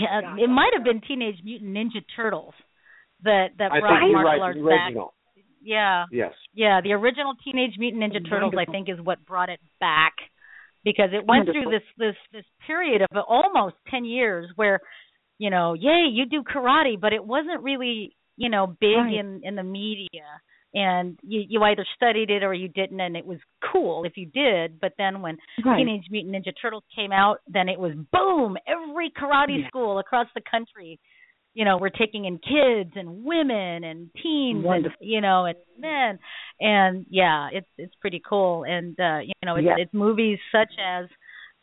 yeah, it might have been Teenage Mutant Ninja Turtles that that I brought think martial arts The back. Yeah. Yes. Yeah, the original Teenage Mutant Ninja Turtles, I think, is what brought it back because it went through this this this period of almost ten years where, you know, yay, you do karate, but it wasn't really, you know, big Right. in in the media, and you you either studied it or you didn't, and it was cool if you did. But then when Right. Teenage Mutant Ninja Turtles came out, then it was boom, every karate Yeah. school across the country you know we're taking in kids and women and teens and you know and men and yeah it's it's pretty cool and uh you know it's Yeah. it's movies such as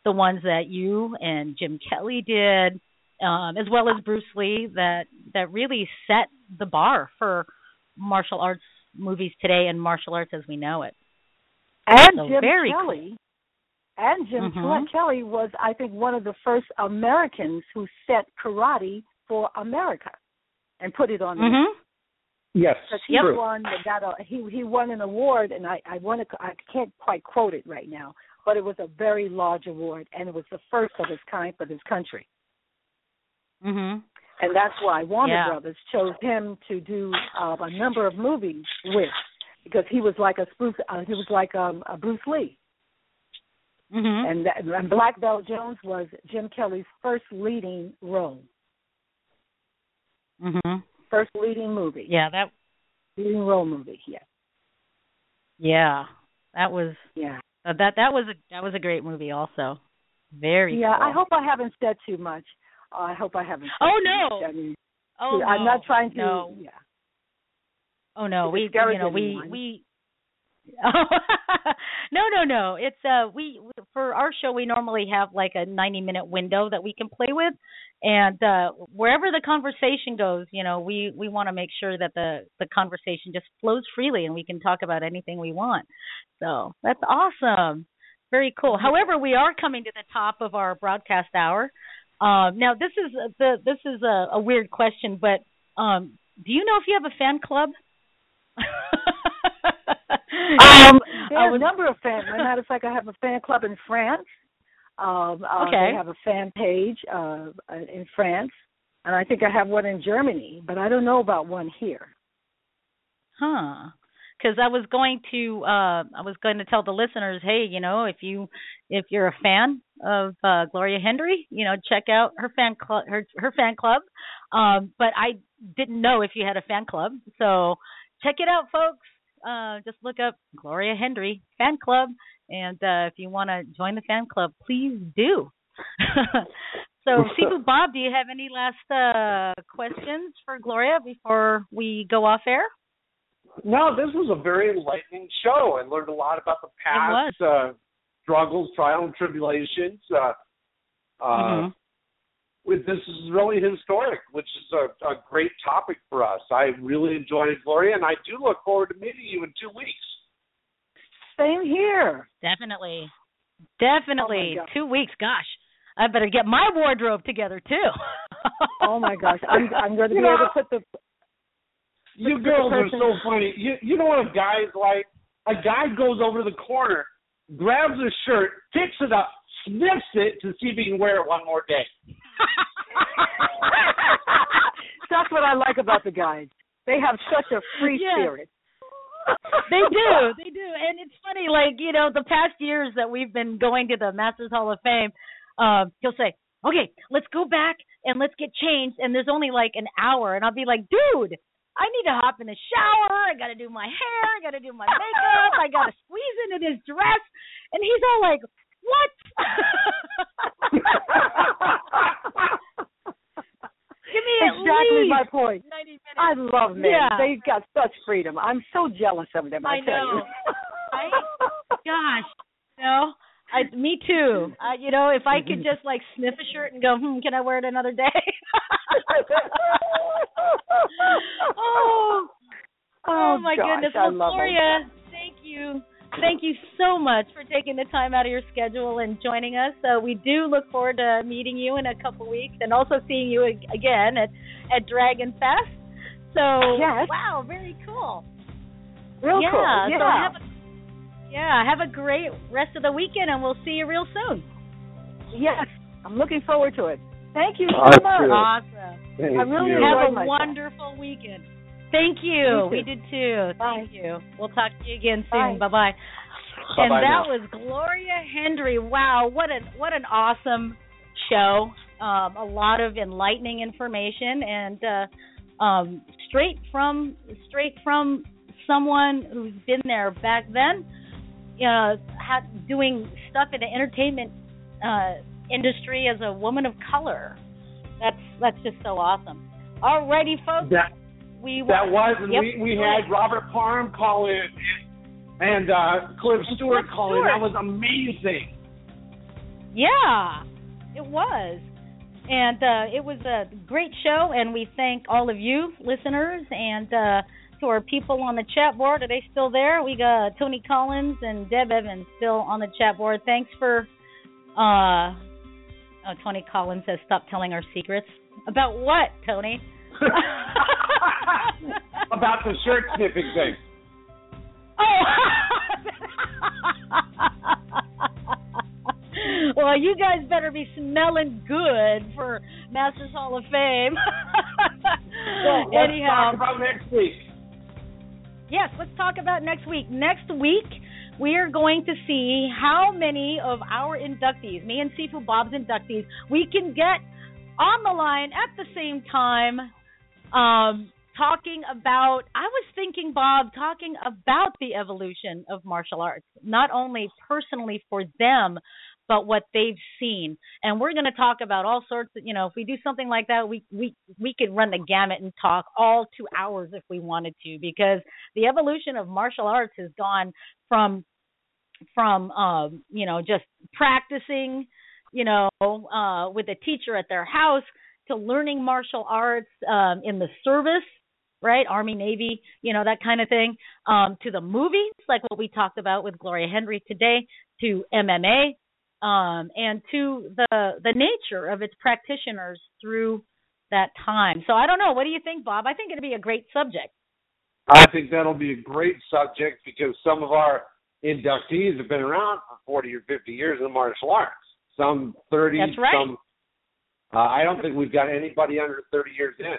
the ones that you and Jim Kelly did um as well as Bruce Lee that that really set the bar for martial arts movies today and martial arts as we know it And So Jim very Kelly, and Jim Mhm. Kelly was, I think, one of the first Americans who set karate for America and put it on the mhm Yes. because he True. won got a he he won an award and I I want to I can't quite quote it right now but it was a very large award and it was the first of its kind for this country mhm and that's why Warner Yeah. Brothers chose him to do uh, a number of movies with because he was like a Bruce uh, he was like um a Bruce Lee. Mhm and that, and Black Belt Jones was Jim Kelly's first leading role. Mhm first leading movie. Yeah that leading role movie yeah yeah that was yeah. Uh, that that was a that was a great movie also. Very yeah cool. I hope I haven't said too much I hope I haven't Oh, no. I mean, Oh I'm no, not trying to. No. Yeah. Oh no, we you know we anyone. we. Oh, no, no, no. It's uh we for our show we normally have like a 90 minute window that we can play with and uh wherever the conversation goes, you know, we we want to make sure that the the conversation just flows freely and we can talk about anything we want. So, that's awesome. Very cool. However, we are coming to the top of our broadcast hour. Um now this is uh, the this is a, a weird question, but um do you know if you have a fan club? Um, there I are a number of fans. As a matter of fact, I have a fan club in France. Um, uh, Okay. They have a fan page uh, in France, and I think I have one in Germany, but I don't know about one here. Huh. Because I was going to uh I was going to tell the listeners, hey, you know, if you if you're a fan of uh Gloria Hendry, you know, check out her fan club her her fan club. Um but I didn't know if you had a fan club. So check it out folks. Uh just look up Gloria Hendry fan club and uh if you want to join the fan club, please do. so Sifu Bob, do you have any last uh questions for Gloria before we go off air? No, this was a very enlightening show. I learned a lot about the past uh, struggles, trials, and tribulations. Uh, uh, Mhm. with this is really historic, which is a, a great topic for us. I really enjoyed it, Gloria, and I do look forward to meeting you in two weeks. Same here. Definitely. Definitely. Oh, God. Two weeks. Gosh. I better get my wardrobe together too. Oh my gosh, I'm I'm going to be You know, able to put the You girls are so funny. You you know what a guy is like? A guy goes over to the corner, grabs his shirt, picks it up, sniffs it to see if he can wear it one more day. That's what I like about the guys. They have such a free Yes. spirit. they do, they do, and it's funny. Like you know, the past years that we've been going to the Masters Hall of Fame, um, he'll say, "Okay, let's go back and let's get changed." And there's only like an hour, and I'll be like, "Dude, I need to hop in the shower. I got to do my hair. I got to do my makeup. I got to squeeze into this dress." And he's all like, "What?" Give me exactly my point. I love men. Yeah. They've got such freedom. I'm so jealous of them. I, I tell know. you. I, gosh, you know, I, me too. Uh, you know, if I could just like sniff a shirt and go, hmm, can I wear it another day? oh, Oh, my gosh, goodness, well. Gloria, thank you. Thank you so much for taking the time out of your schedule and joining us. Uh, we do look forward to meeting you in a couple weeks and also seeing you again at at Dragon Fest. So, Yes. wow, very cool. Real yeah, cool. So Yeah. a, yeah, have a great rest of the weekend, and we'll see you real soon. Yes, I'm looking forward to it. Thank you so much. Awesome. Thank I really you. Have a myself. wonderful weekend. Thank you. You. We did too. Thank you. We'll talk to you again soon. Bye. Bye bye. Bye-bye And that now. was Gloria Hendry. Wow, what an what an awesome show. Um, a lot of enlightening information and uh, um, straight from straight from someone who's been there back then, uh, had, doing stuff in the entertainment uh, industry as a woman of color. That's that's just so awesome. Alrighty, folks. That we that was, and Yep, we we had. Robert Parham call in, and uh Cliff And Stewart Cliff call in. That was amazing. Yeah, it was. And uh, it was a great show, and we thank all of you listeners and uh, to our people on the chat board. Are they still there? We got Tony Collins and Deb Evans still on the chat board. Thanks for. Uh, oh, Tony Collins says, "Stop telling our secrets." About what, Tony? About the shirt sniffing thing. Oh. well, you guys better be smelling good for Masters Hall of Fame. Well, let's Anyhow, talk about next week. Yes, let's talk about next week. Next week, we are going to see how many of our inductees, me and Sifu Bob's inductees, we can get on the line at the same time. Um, talking about, I was thinking, Bob, talking about the evolution of martial arts, not only personally for them, but what they've seen. And we're going to talk about all sorts of, you know, if we do something like that, we we we could run the gamut and talk all 2 hours if we wanted to because the evolution of martial arts has gone from from um, you know, just practicing, you know, uh with a teacher at their house to learning martial arts um in the service right? Army, Navy, you know, that kind of thing, um, to the movies, like what we talked about with Gloria Hendry today, to MMA, um, and to the the nature of its practitioners through that time. So I don't know. What do you think, Bob? I think it'd be a great subject. I think that'll be a great subject because some of our inductees have been around for 40 or 50 years in the martial arts. Some 30, That's right. some. Uh, I don't think we've got anybody under 30 years in.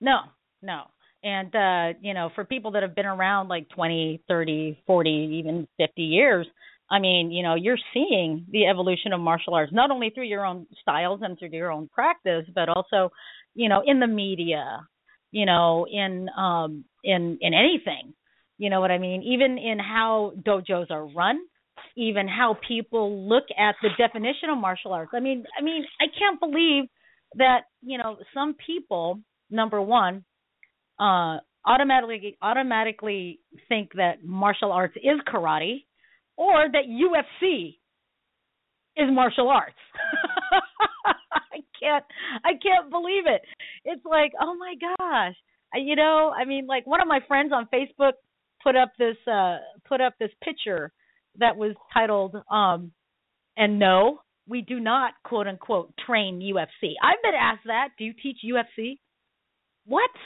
No, no. And uh, you know, for people that have been around like 20, 30, 40, even 50 years, I mean, you know, you're seeing the evolution of martial arts not only through your own styles and through your own practice, but also, you know, in the media, you know, in um in in anything. You know what I mean? Even in how dojos are run, even how people look at the definition of martial arts. I mean, I mean, I can't believe that, you know, some people number 1 uh automatically automatically think that martial arts is karate or that UFC is martial arts. I can't I can't believe it. It's like, "Oh my gosh." You know, I mean like one of my friends on Facebook put up this uh put up this picture that was titled um and no, we do not quote unquote train UFC. I've been asked that, do you teach UFC? What?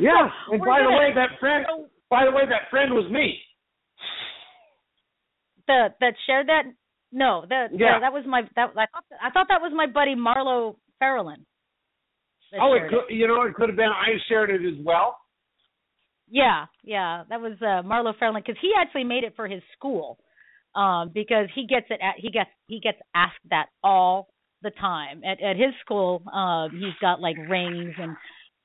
Yeah, So and by the gonna- way, that friend. By the way, that friend was me. The that shared that no that Yeah. that was my that I thought I thought that was my buddy Marlo Farrellin. Oh, it could, you know, it could have been. I shared it as well. Yeah, yeah, that was uh, Marlo Fairland because he actually made it for his school, um, because he gets it. At, he gets he gets asked that all the time at at his school. Uh, he's got like rings and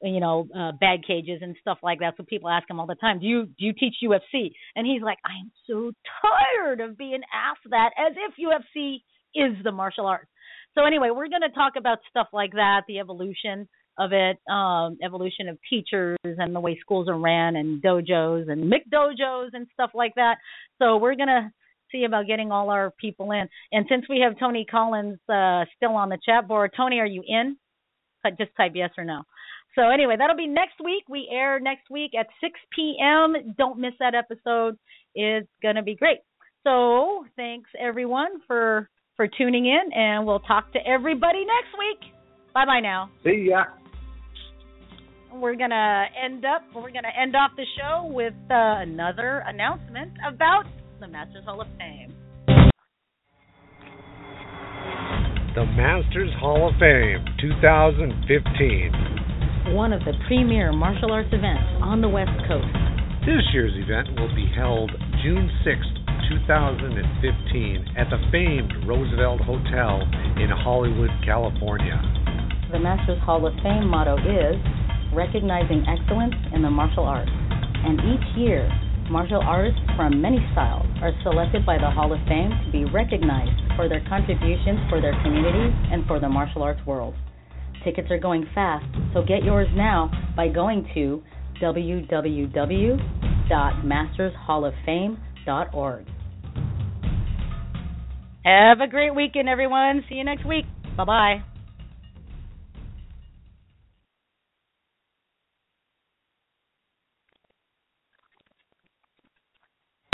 you know uh, bag cages and stuff like that. So people ask him all the time, "Do you do you teach UFC?" And he's like, "I am so tired of being asked that, as if UFC is the martial arts." So anyway, we're going to talk about stuff like that, the evolution of it, um, evolution of teachers and the way schools are ran and dojos and McDojos and stuff like that. So we're gonna see about getting all our people in. And since we have Tony Collins uh, still on the chat board, Tony, are you in? Just type yes or no. So anyway, that'll be next week. We air next week at 6 p.m. Don't miss that episode. It's gonna be great. So thanks everyone for for tuning in, and we'll talk to everybody next week. Bye bye now. See ya. We're gonna end up. We're gonna end off the show with uh, another announcement about the Masters Hall of Fame. The Masters Hall of Fame 2015. One of the premier martial arts events on the West Coast. This year's event will be held June 6th, 2015, at the famed Roosevelt Hotel in Hollywood, California. The Masters Hall of Fame motto is recognizing excellence in the martial arts. And each year, martial artists from many styles are selected by the Hall of Fame to be recognized for their contributions for their communities and for the martial arts world. Tickets are going fast, so get yours now by going to www.mastershalloffame.org. Have a great weekend, everyone. See you next week. Bye bye.